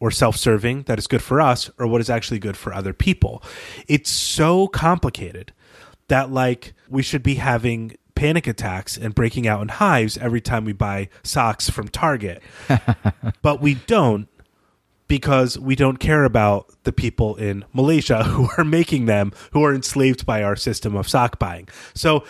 or self-serving that is good for us or what is actually good for other people. It's so complicated that like we should be having panic attacks and breaking out in hives every time we buy socks from Target. *laughs* but we don't because we don't care about the people in Malaysia *laughs* who are making them, who are enslaved by our system of sock buying. So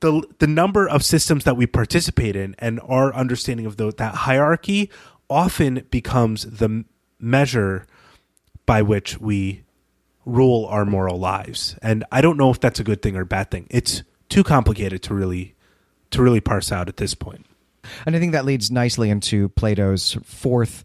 the the number of systems that we participate in and our understanding of the, that hierarchy often becomes the measure by which we rule our moral lives. And I don't know if that's a good thing or a bad thing. It's too complicated to really to really parse out at this point. And I think that leads nicely into Plato's fourth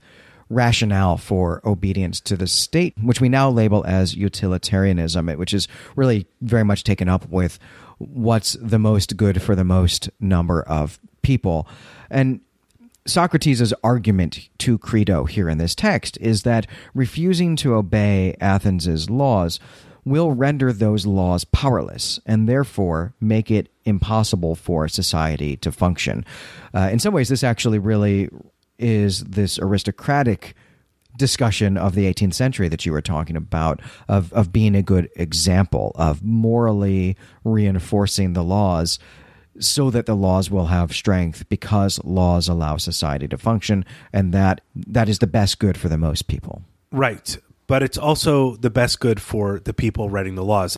rationale for obedience to the state, which we now label as utilitarianism, which is really very much taken up with what's the most good for the most number of people. And Socrates' argument to Crito here in this text is that refusing to obey Athens' laws will render those laws powerless and therefore make it impossible for society to function. Uh, in some ways, this actually really is this aristocratic discussion of the 18th century that you were talking about of of being a good example of morally reinforcing the laws so that the laws will have strength because laws allow society to function and that that is the best good for the most people right but it's also the best good for the people writing the laws.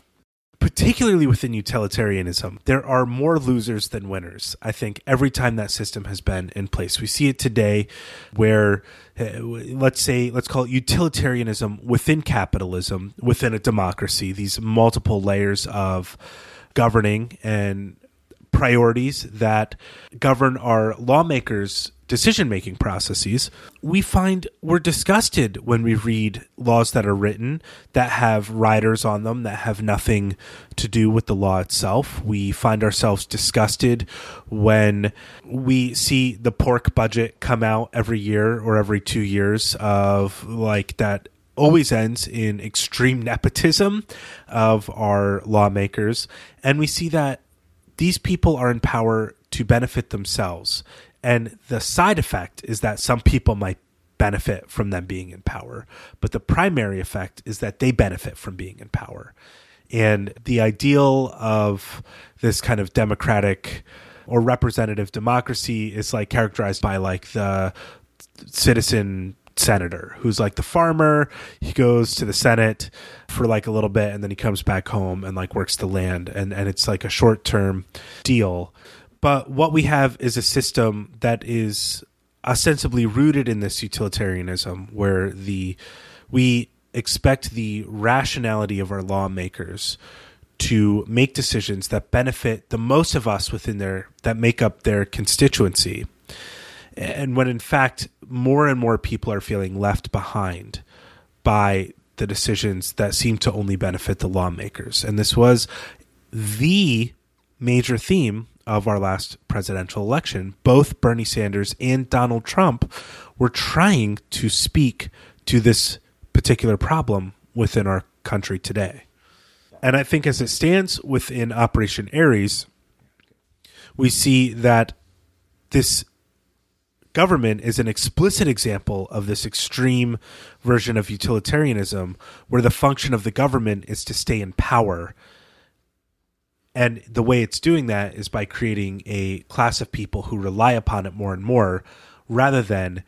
Particularly within utilitarianism there are more losers than winners i think every time that system has been in place. We see it today where uh, let's say let's call it utilitarianism within capitalism within a democracy these multiple layers of governing and priorities that govern our lawmakers' decision making processes, we find we're disgusted when we read laws that are written that have riders on them that have nothing to do with the law itself. We find ourselves disgusted when we see the pork budget come out every year or every two years of like that always ends in extreme nepotism of our lawmakers. And we see that these people are in power to benefit themselves. And the side effect is that some people might benefit from them being in power. But the primary effect is that they benefit from being in power. And the ideal of this kind of democratic or representative democracy is like characterized by like the citizen senator who's like the farmer. He goes to the Senate for like a little bit and then he comes back home and like works the land and, and it's like a short term deal. But what we have is a system that is ostensibly rooted in this utilitarianism where the we expect the rationality of our lawmakers to make decisions that benefit the most of us within their that make up their constituency. And when in fact more and more people are feeling left behind by the decisions that seem to only benefit the lawmakers. And this was the major theme of our last presidential election. Both Bernie Sanders and Donald Trump were trying to speak to this particular problem within our country today. And I think as it stands within Operation Ares, we see that this government is an explicit example of this extreme version of utilitarianism where the function of the government is to stay in power. And the way it's doing that is by creating a class of people who rely upon it more and more rather than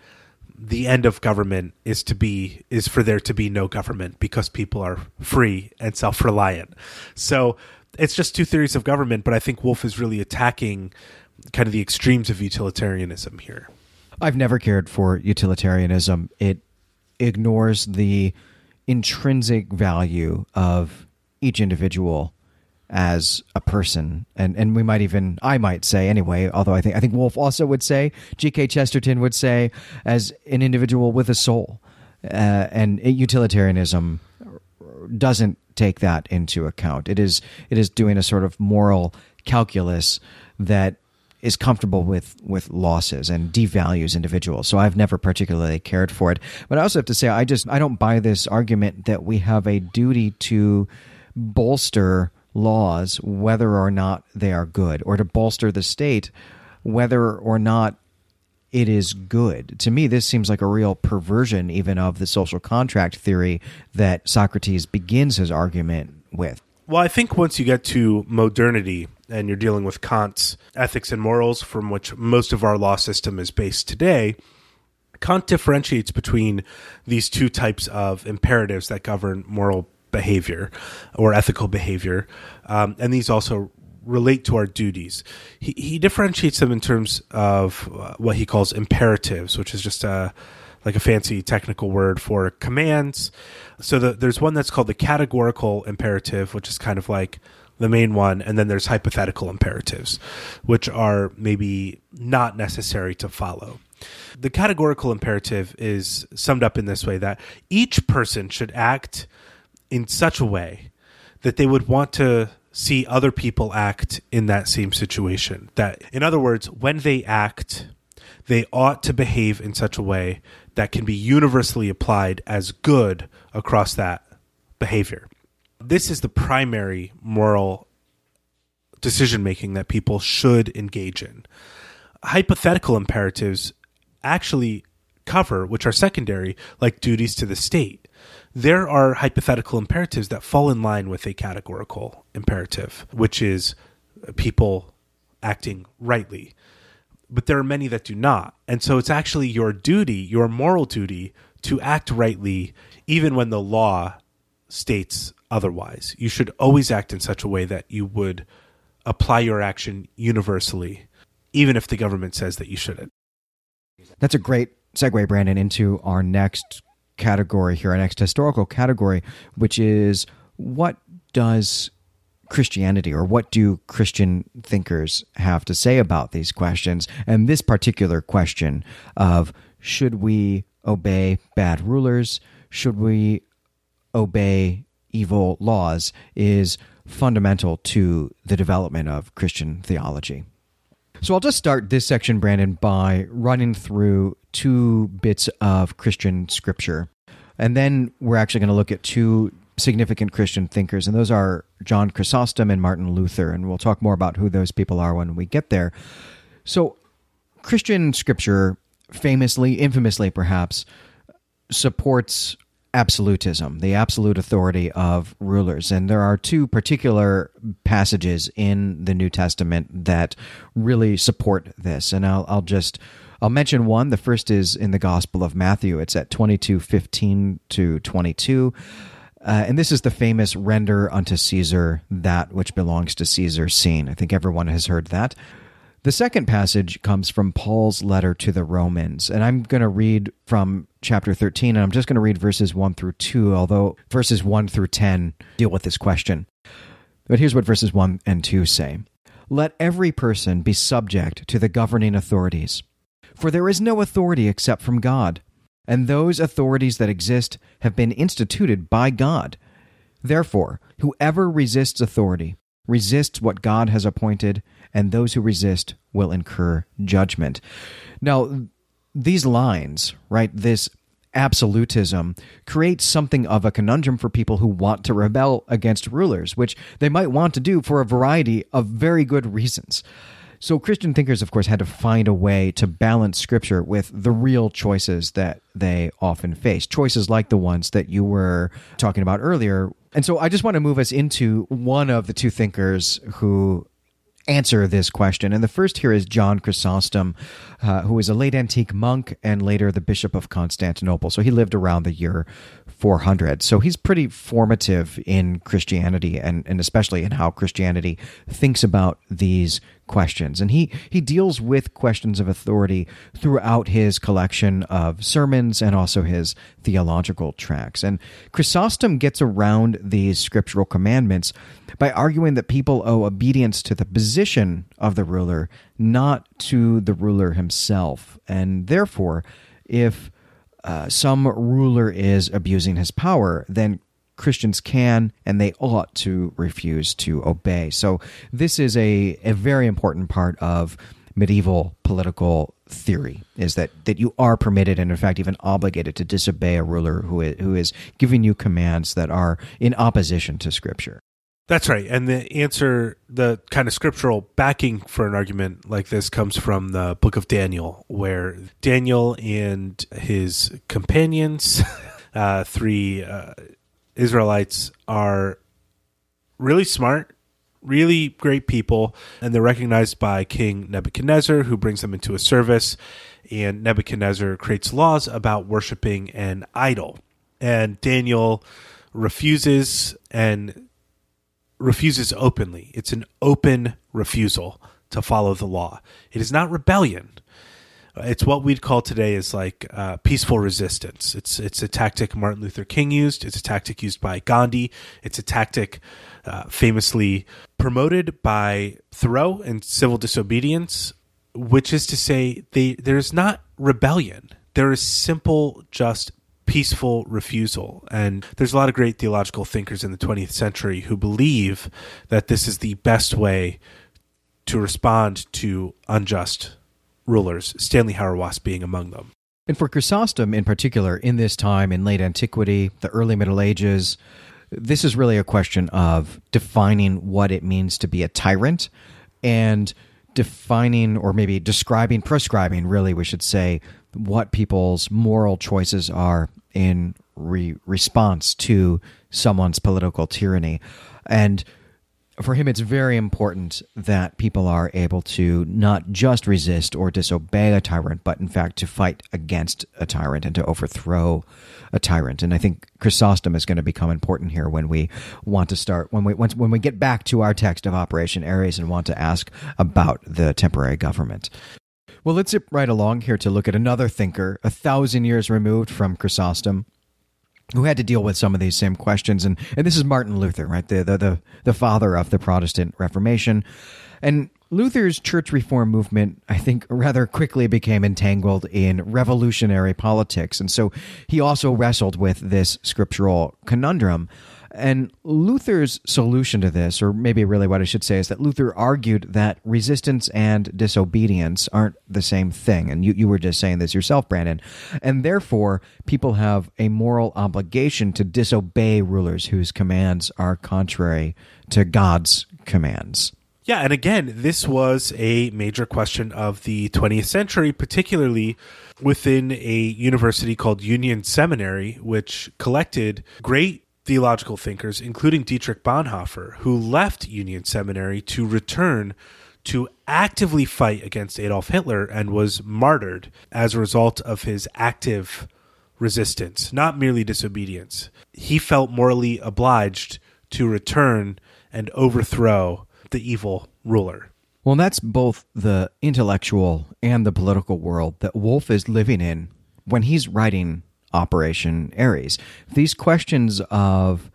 the end of government is to be is for there to be no government because people are free and self-reliant. So it's just two theories of government, but I think Wolfe is really attacking kind of the extremes of utilitarianism here. I've never cared for utilitarianism. It ignores the intrinsic value of each individual as a person. And and we might even I might say anyway although I think I think Wolfe also would say GK Chesterton would say as an individual with a soul. Uh, and utilitarianism doesn't take that into account. It is it is doing a sort of moral calculus that is comfortable with with losses and devalues individuals. So I've never particularly cared for it. But I also have to say I just I don't buy this argument that we have a duty to bolster laws, whether or not they are good, or to bolster the state, whether or not it is good. To me, this seems like a real perversion, even of the social contract theory that Socrates begins his argument with. Well, I think once you get to modernity and you're dealing with Kant's ethics and morals, from which most of our law system is based today, Kant differentiates between these two types of imperatives that govern moral behavior or ethical behavior, um, and these also relate to our duties. He, he differentiates them in terms of uh, what he calls imperatives, which is just a like a fancy technical word for commands. So the, there's one that's called the categorical imperative, which is kind of like the main one, and then there's hypothetical imperatives, which are maybe not necessary to follow. The categorical imperative is summed up in this way that each person should act in such a way that they would want to see other people act in that same situation. That, in other words, when they act, they ought to behave in such a way that can be universally applied as good across that behavior. This is the primary moral decision making that people should engage in. Hypothetical imperatives actually cover, which are secondary, like duties to the state there are hypothetical imperatives that fall in line with a categorical imperative, which is people acting rightly. But there are many that do not. And so it's actually your duty, your moral duty, to act rightly, even when the law states otherwise. You should always act in such a way that you would apply your action universally, even if the government says that you shouldn't. That's a great segue, Brandon, into our next category here, our next historical category, which is what does Christianity or what do Christian thinkers have to say about these questions? And this particular question of should we obey bad rulers? Should we obey evil laws? is fundamental to the development of Christian theology. So I'll just start this section, Brandon, by running through two bits of Christian scripture. And then we're actually going to look at two significant Christian thinkers, and those are John Chrysostom and Martin Luther. And we'll talk more about who those people are when we get there. So, Christian scripture, famously, infamously perhaps, supports absolutism, the absolute authority of rulers. And there are two particular passages in the New Testament that really support this. And I'll, I'll just I'll mention one. The first is in the Gospel of Matthew. It's at 22 15 to 22. Uh, and this is the famous render unto Caesar that which belongs to Caesar scene. I think everyone has heard that. The second passage comes from Paul's letter to the Romans, and I'm going to read from chapter 13, and I'm just going to read verses 1 through 2, although verses 1 through 10 deal with this question. But here's what verses 1 and 2 say Let every person be subject to the governing authorities, for there is no authority except from God, and those authorities that exist have been instituted by God. Therefore, whoever resists authority resists what God has appointed, and those who resist will incur judgment. Now, these lines, right, this absolutism creates something of a conundrum for people who want to rebel against rulers, which they might want to do for a variety of very good reasons. So, Christian thinkers, of course, had to find a way to balance scripture with the real choices that they often face, choices like the ones that you were talking about earlier. And so, I just want to move us into one of the two thinkers who answer this question. And the first here is John Chrysostom, uh, who was a late antique monk and later the Bishop of Constantinople. So he lived around the year 400. So he's pretty formative in Christianity and, and especially in how Christianity thinks about these questions. And he, he deals with questions of authority throughout his collection of sermons and also his theological tracts. And Chrysostom gets around these scriptural commandments by arguing that people owe obedience to the position of the ruler, not to the ruler himself. And therefore, if uh, some ruler is abusing his power, then Christians can and they ought to refuse to obey. So, this is a, a very important part of medieval political theory is that, that you are permitted and in fact even obligated to disobey a ruler who is, who is giving you commands that are in opposition to scripture. That's right. And the answer, the kind of scriptural backing for an argument like this comes from the book of Daniel, where Daniel and his companions, *laughs* uh, three uh, Israelites, are really smart, really great people, and they're recognized by King Nebuchadnezzar, who brings them into a service. And Nebuchadnezzar creates laws about worshiping an idol. And Daniel refuses and refuses openly. It's an open refusal to follow the law. It is not rebellion. It's what we'd call today is like uh, peaceful resistance. It's it's a tactic Martin Luther King used. It's a tactic used by Gandhi. It's a tactic uh, famously promoted by Thoreau in Civil Disobedience, which is to say, they, there is not rebellion. There is simple, just peaceful refusal. And there's a lot of great theological thinkers in the 20th century who believe that this is the best way to respond to unjust rulers, Stanley Hauerwas being among them. And for Chrysostom in particular, in this time in late antiquity, the early Middle Ages, this is really a question of defining what it means to be a tyrant and defining or maybe describing, prescribing, really, we should say, what people's moral choices are in re- response to someone's political tyranny. And for him, it's very important that people are able to not just resist or disobey a tyrant, but in fact to fight against a tyrant and to overthrow a tyrant. And I think Chrysostom is going to become important here when we want to start when we once when we get back to our text of Operation Ares and want to ask about the temporary government. Well, let's zip right along here to look at another thinker, a thousand years removed from Chrysostom, who had to deal with some of these same questions. And, and this is Martin Luther, right? The, the, the, the father of the Protestant Reformation. And Luther's church reform movement, I think, rather quickly became entangled in revolutionary politics. And so he also wrestled with this scriptural conundrum and Luther's solution to this, or maybe really what I should say, is that Luther argued that resistance and disobedience aren't the same thing. And you, you were just saying this yourself, Brandon. And therefore, people have a moral obligation to disobey rulers whose commands are contrary to God's commands. Yeah, and again, this was a major question of the 20th century, particularly within a university called Union Seminary, which collected great theological thinkers, including Dietrich Bonhoeffer, who left Union Seminary to return to actively fight against Adolf Hitler and was martyred as a result of his active resistance, not merely disobedience. He felt morally obliged to return and overthrow the evil ruler. Well, that's both the intellectual and the political world that Wolfe is living in when he's writing Operation Ares. These questions of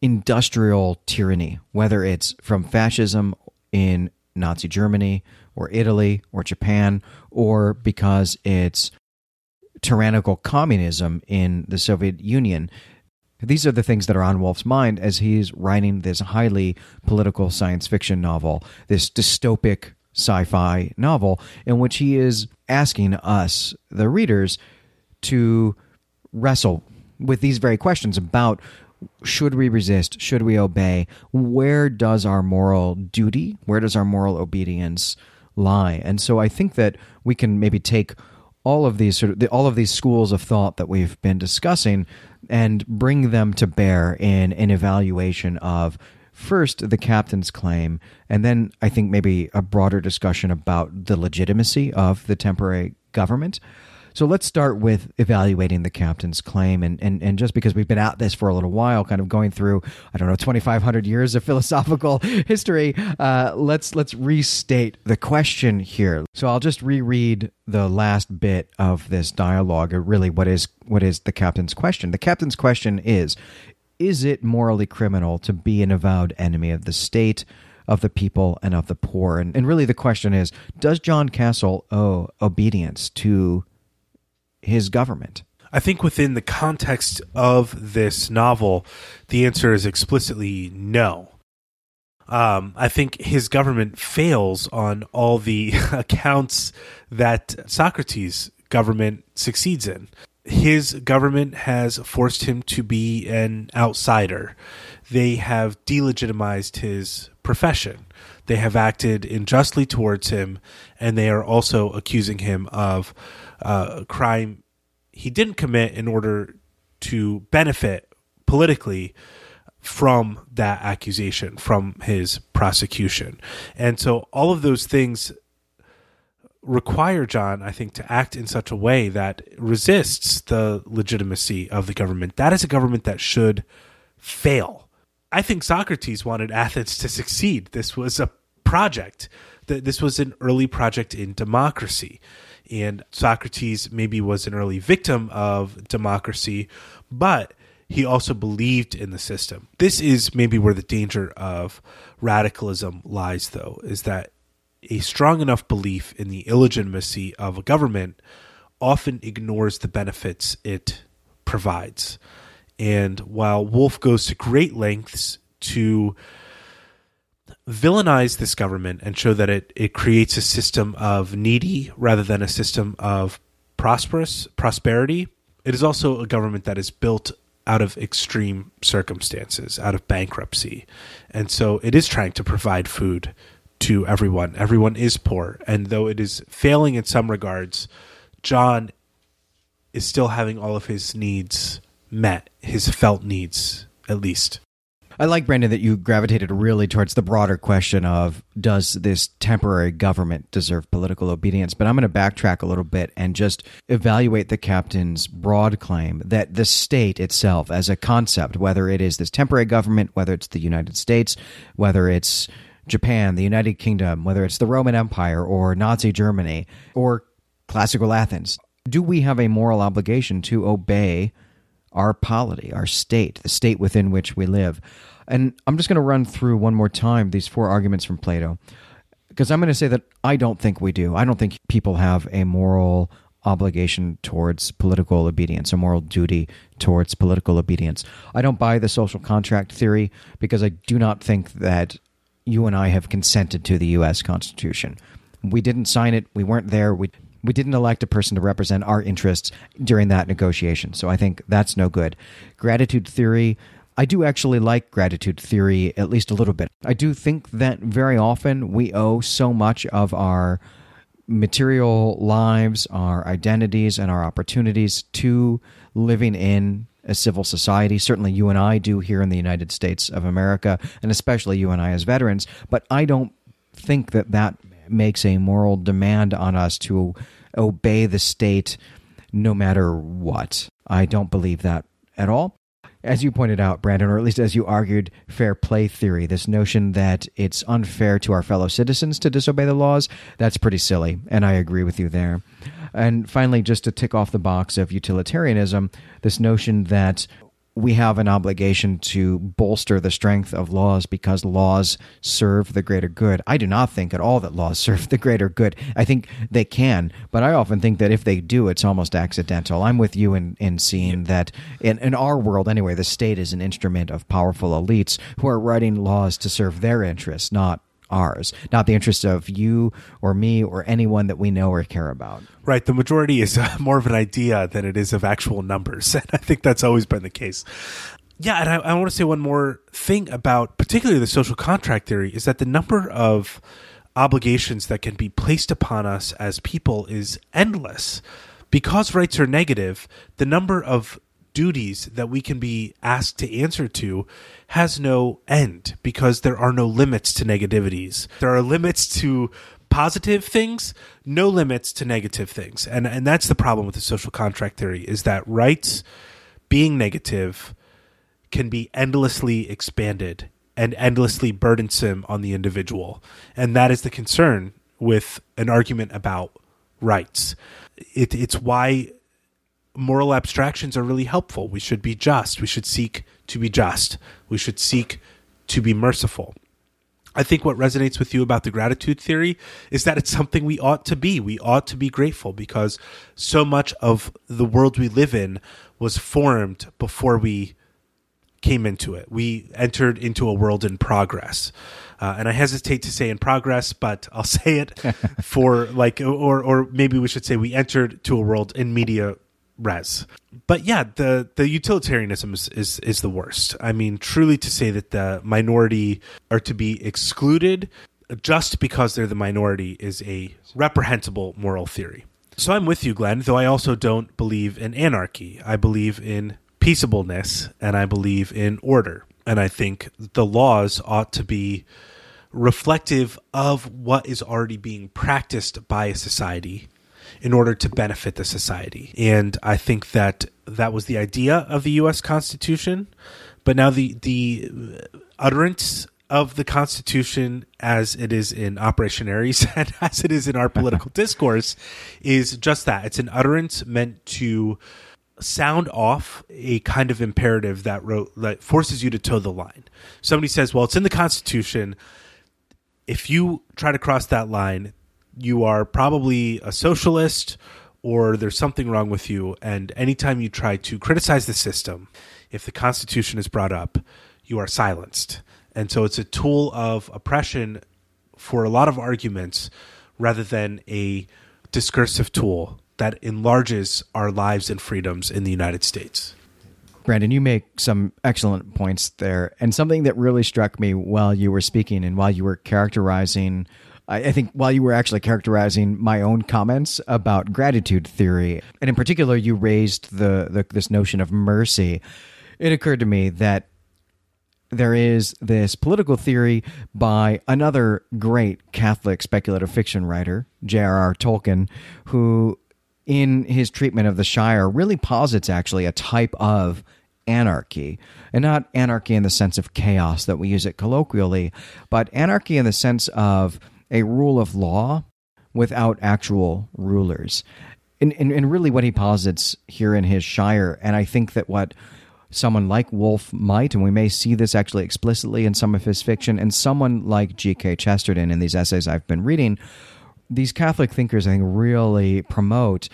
industrial tyranny, whether it's from fascism in Nazi Germany or Italy or Japan, or because it's tyrannical communism in the Soviet Union. These are the things that are on Wolfe's mind as he's writing this highly political science fiction novel, this dystopic sci fi novel, in which he is asking us, the readers, to wrestle with these very questions about should we resist? Should we obey? Where does our moral duty, where does our moral obedience lie? And so I think that we can maybe take all of these sort of all of these schools of thought that we've been discussing and bring them to bear in an evaluation of first the captain's claim and then i think maybe a broader discussion about the legitimacy of the temporary government so let's start with evaluating the captain's claim. And, and, and just because we've been at this for a little while, kind of going through, I don't know, 2,500 years of *laughs* philosophical history, uh, let's, let's restate the question here. So I'll just reread the last bit of this dialogue, or really what is, what is the captain's question. The captain's question is, is it morally criminal to be an avowed enemy of the state? of the people and of the poor. And, and really, the question is Does John Castle owe obedience to his government? I think within the context of this novel, the answer is explicitly no. Um, I think his government fails on all the *laughs* accounts that Socrates' government succeeds in. His government has forced him to be an outsider. They have delegitimized his profession. They have acted unjustly towards him, and they are also accusing him of uh, crime he didn't commit in order to benefit politically from that accusation, from his prosecution. And so all of those things require John, I think, to act in such a way that resists the legitimacy of the government. That is a government that should fail. I think Socrates wanted Athens to succeed. This was a project. This was an early project in democracy. And Socrates maybe was an early victim of democracy, but he also believed in the system. This is maybe where the danger of radicalism lies, though, is that a strong enough belief in the illegitimacy of a government often ignores the benefits it provides. And while Wolfe goes to great lengths to villainize this government and show that it, it creates a system of needy rather than a system of prosperous prosperity. It is also a government that is built out of extreme circumstances, out of bankruptcy. And so it is trying to provide food to everyone. Everyone is poor. And though it is failing in some regards, John is still having all of his needs met, his felt needs at least. I like Brandon that you gravitated really towards the broader question of does this temporary government deserve political obedience? But I'm going to backtrack a little bit and just evaluate the captain's broad claim that the state itself, as a concept, whether it is this temporary government, whether it's the United States, whether it's Japan, the United Kingdom, whether it's the Roman Empire or Nazi Germany or classical Athens, do we have a moral obligation to obey? Our polity, our state, the state within which we live. And I'm just going to run through one more time these four arguments from Plato, because I'm going to say that I don't think we do. I don't think people have a moral obligation towards political obedience, a moral duty towards political obedience. I don't buy the social contract theory because I do not think that you and I have consented to the U.S. Constitution. We didn't sign it. We weren't there. We we didn't elect a person to represent our interests during that negotiation. So I think that's no good. Gratitude theory. I do actually like gratitude theory at least a little bit. I do think that very often we owe so much of our material lives, our identities, and our opportunities to living in a civil society. Certainly, you and I do here in the United States of America, and especially you and I as veterans. But I don't think that that makes a moral demand on us to obey the state no matter what. I don't believe that at all. As you pointed out, Brandon, or at least as you argued, fair play theory, this notion that it's unfair to our fellow citizens to disobey the laws, that's pretty silly, and I agree with you there. And finally, just to tick off the box of utilitarianism, this notion that we have an obligation to bolster the strength of laws because laws serve the greater good. I do not think at all that laws *laughs* serve the greater good. I think they can, but I often think that if they do, it's almost accidental. I'm with you in, in seeing that in, in our world, anyway, the state is an instrument of powerful elites who are writing laws to serve their interests, not ours, not the interest of you or me or anyone that we know or care about. Right. The majority is uh, more of an idea than it is of actual numbers. *laughs* And I think that's always been the case. Yeah. And I, I want to say one more thing about particularly the social contract theory is that the number of obligations that can be placed upon us as people is endless. Because rights are negative, the number of duties that we can be asked to answer to has no end because there are no limits to negativities. There are limits to positive things, no limits to negative things. And and that's the problem with the social contract theory is that rights being negative can be endlessly expanded and endlessly burdensome on the individual. And that is the concern with an argument about rights. It, it's why moral abstractions are really helpful. We should be just. We should seek to be just. We should seek to be merciful. I think what resonates with you about the gratitude theory is that it's something we ought to be. We ought to be grateful because so much of the world we live in was formed before we came into it. We entered into a world in progress. Uh, and I hesitate to say in progress, but I'll *laughs* say it for like, or, or maybe we should say we entered to a world in media res. But yeah, the the utilitarianism is, is is the worst. I mean, truly to say that the minority are to be excluded just because they're the minority is a reprehensible moral theory. So I'm with you, Glenn, though I also don't believe in anarchy. I believe in peaceableness and I believe in order. And I think the laws ought to be reflective of what is already being practiced by a society in order to benefit the society. And I think that that was the idea of the U.S. Constitution. But now the the utterance of the Constitution, as it is in Operation Ares *laughs* and as it is in our political *laughs* discourse, is just that. It's an utterance meant to sound off a kind of imperative that wrote that forces you to toe the line. Somebody says, "Well, it's in the Constitution." If you try to cross that line, you are probably a socialist or there's something wrong with you. And anytime you try to criticize the system, if the Constitution is brought up, you are silenced. And so it's a tool of oppression for a lot of arguments rather than a discursive tool that enlarges our lives and freedoms in the United States. Brandon, you make some excellent points there. And something that really struck me while you were speaking and while you were characterizing I, think while you were actually characterizing my own comments about gratitude theory, and in particular, you raised the, the this notion of mercy, it occurred to me that there is this political theory by another great Catholic speculative fiction writer, J.R.R. Tolkien, who, in his treatment of the Shire, really posits actually a type of anarchy. And not anarchy in the sense of chaos that we use it colloquially, but anarchy in the sense of a rule of law without actual rulers. And, and, and really, what he posits here in his Shire, and I think that what someone like Wolfe might, and we may see this actually explicitly in some of his fiction, and someone like G.K. Chesterton in these essays I've been reading, these Catholic thinkers, I think, really promote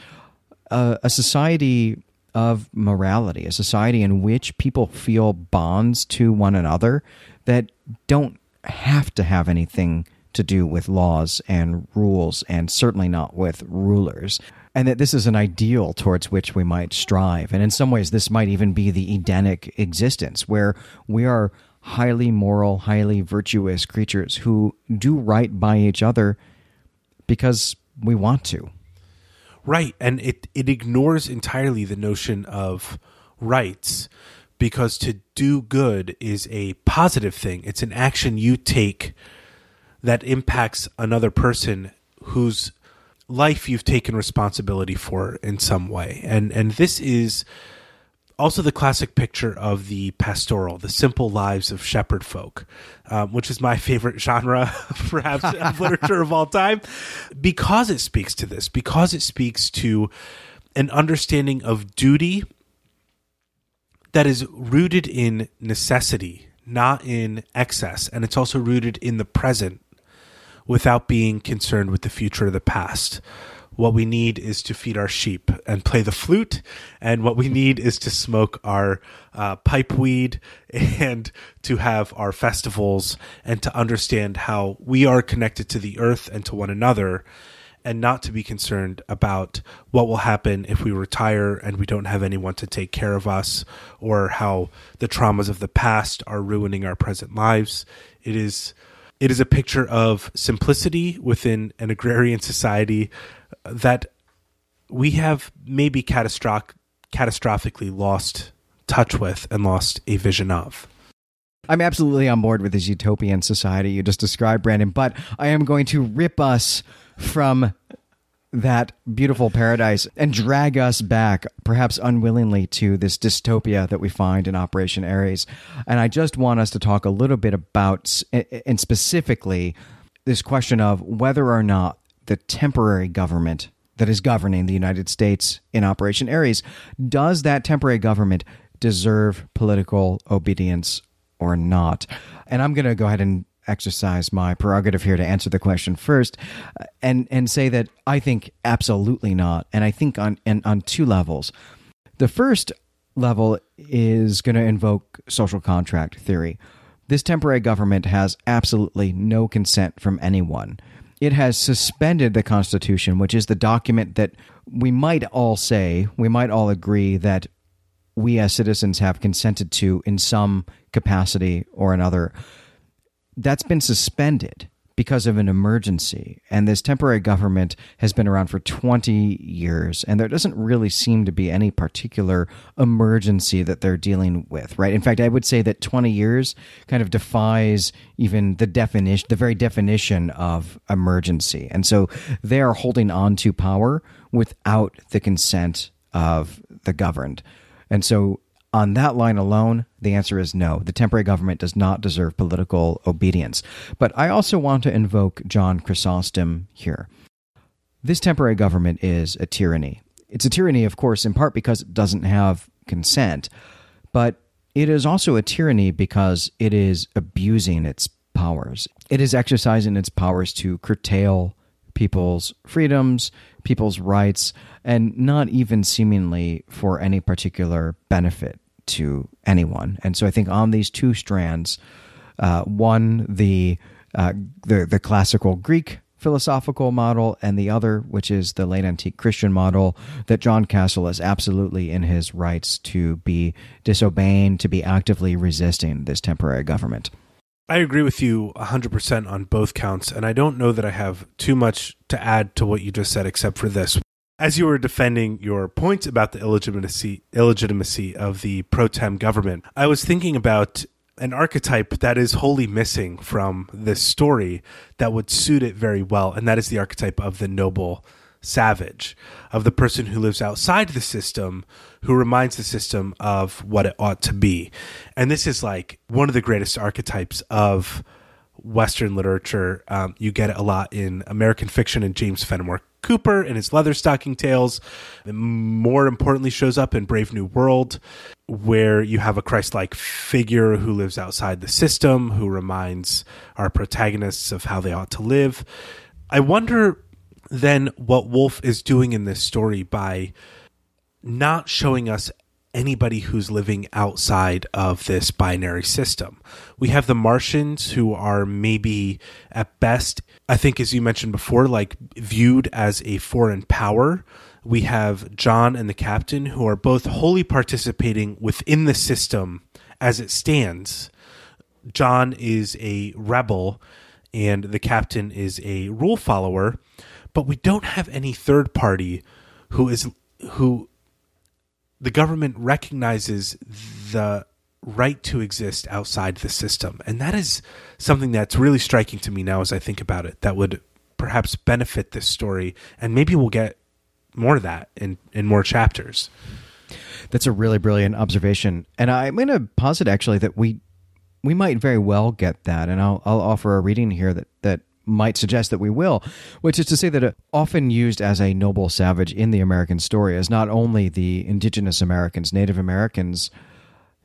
a, a society of morality, a society in which people feel bonds to one another that don't have to have anything to do with laws and rules, and certainly not with rulers. And that this is an ideal towards which we might strive. And in some ways, this might even be the Edenic existence, where we are highly moral, highly virtuous creatures who do right by each other because we want to. Right. And it, it ignores entirely the notion of rights because to do good is a positive thing. It's an action you take that impacts another person whose life you've taken responsibility for in some way. And and this is also the classic picture of the pastoral, the simple lives of shepherd folk, um, which is my favorite genre, *laughs* perhaps, of literature of all time, because it speaks to this, because it speaks to an understanding of duty that is rooted in necessity, not in excess. And it's also rooted in the present without being concerned with the future or the past. What we need is to feed our sheep and play the flute. And what we need is to smoke our uh, pipe weed *laughs* and to have our festivals and to understand how we are connected to the earth and to one another and not to be concerned about what will happen if we retire and we don't have anyone to take care of us or how the traumas of the past are ruining our present lives. It is it is a picture of simplicity within an agrarian society that we have maybe catastrophic, catastrophically lost touch with and lost a vision of. I'm absolutely on board with this utopian society you just described, Brandon, but I am going to rip us from that beautiful paradise and drag us back, perhaps unwillingly, to this dystopia that we find in Operation Ares. And I just want us to talk a little bit about, and specifically, this question of whether or not the temporary government that is governing the United States in Operation Ares, does that temporary government deserve political obedience or not? And I'm going to go ahead and exercise my prerogative here to answer the question first uh, and and say that I think absolutely not and I think on and on two levels. The first level is going to invoke social contract theory. This temporary government has absolutely no consent from anyone. It has suspended the Constitution, which is the document that we might all say, we might all agree that we as citizens have consented to in some capacity or another that's been suspended because of an emergency. And this temporary government has been around for 20 years, and there doesn't really seem to be any particular emergency that they're dealing with, right? In fact, I would say that 20 years kind of defies even the definition, the very definition of emergency. And so they are holding on to power without the consent of the governed. And so on that line alone, the answer is no. The temporary government does not deserve political obedience. But I also want to invoke John Chrysostom here. This temporary government is a tyranny. It's a tyranny, of course, in part because it doesn't have consent, but it is also a tyranny because it is abusing its powers. It is exercising its powers to curtail people's freedoms, people's rights, and not even seemingly for any particular benefit to anyone. And so I think on these two strands, uh, one the uh, the the classical Greek philosophical model, and the other, which is the late antique Christian model, that John Castle is absolutely in his rights to be disobeying, to be actively resisting this temporary government. I agree with you 100% on both counts, and I don't know that I have too much to add to what you just said, except for this as you were defending your points about the illegitimacy illegitimacy of the pro tem government, I was thinking about an archetype that is wholly missing from this story that would suit it very well, and that is the archetype of the noble savage, of the person who lives outside the system, who reminds the system of what it ought to be. And this is like one of the greatest archetypes of Western literature. Um, you get it a lot in American fiction and James Fenimore Cooper in his leather stocking Tales. And more importantly, shows up in Brave New World, where you have a Christ like figure who lives outside the system, who reminds our protagonists of how they ought to live. I wonder then what Wolfe is doing in this story by not showing us anybody who's living outside of this binary system. We have the Martians who are maybe at best, I think, as you mentioned before, like viewed as a foreign power. We have John and the captain who are both wholly participating within the system as it stands. John is a rebel and the captain is a rule follower, but we don't have any third party who is who the government recognizes the right to exist outside the system. And that is something that's really striking to me now as I think about it that would perhaps benefit this story. And maybe we'll get more of that in, in more chapters. That's a really brilliant observation. And I'm going to posit actually that we we might very well get that. And I'll, I'll offer a reading here that, that might suggest that we will, which is to say that uh, often used as a noble savage in the American story is not only the indigenous Americans, Native Americans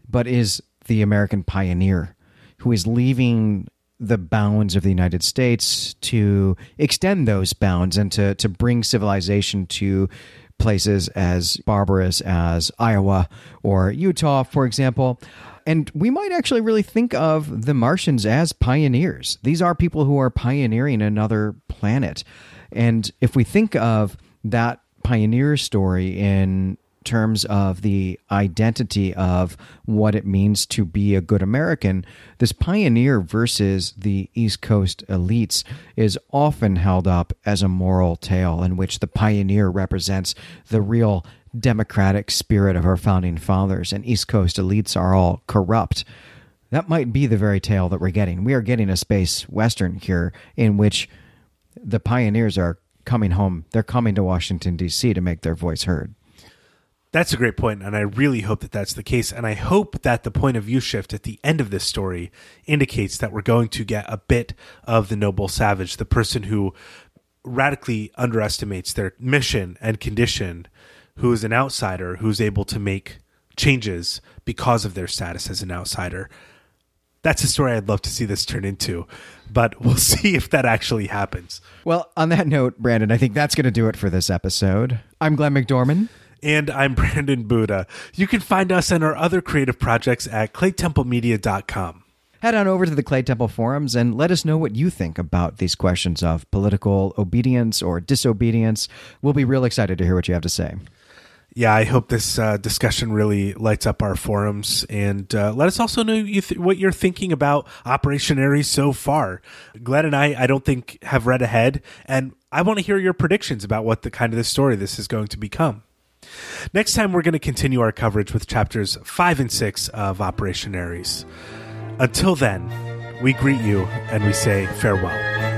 but is the American pioneer who is leaving the bounds of the United States to extend those bounds and to, to bring civilization to places as barbarous as Iowa or Utah, for example. And we might actually really think of the Martians as pioneers. These are people who are pioneering another planet. And if we think of that pioneer story in terms of the identity of what it means to be a good American, this pioneer versus the East Coast elites is often held up as a moral tale in which the pioneer represents the real democratic spirit of our founding fathers, and East Coast elites are all corrupt. That might be the very tale that we're getting. We are getting a space western here in which the pioneers are coming home. They're coming to Washington, D.C. to make their voice heard. That's a great point, and I really hope that that's the case. And I hope that the point of view shift at the end of this story indicates that we're going to get a bit of the noble savage, the person who radically underestimates their mission and condition, who is an outsider, who's able to make changes because of their status as an outsider. That's a story I'd love to see this turn into, but *laughs* we'll see if that actually happens. Well, on that note, Brandon, I think that's going to do it for this episode. I'm Glenn McDorman. And I'm *laughs* Brandon Buddha. You can find us and our other creative projects at claytemplemedia.com. Head on over to the Claytemple forums and let us know what you think about these questions of political obedience or disobedience. We'll be real excited to hear what you have to say. Yeah, I hope this uh, discussion really lights up our forums and uh, let us also know you th- what you're thinking about Operation Ares so far. Glenn and I, I don't think have read ahead, and I want to hear your predictions about what the kind of the story this is going to become. Next time, we're going to continue our coverage with chapters 5 and 6 of Operation Ares. Until then, we greet you and we say farewell.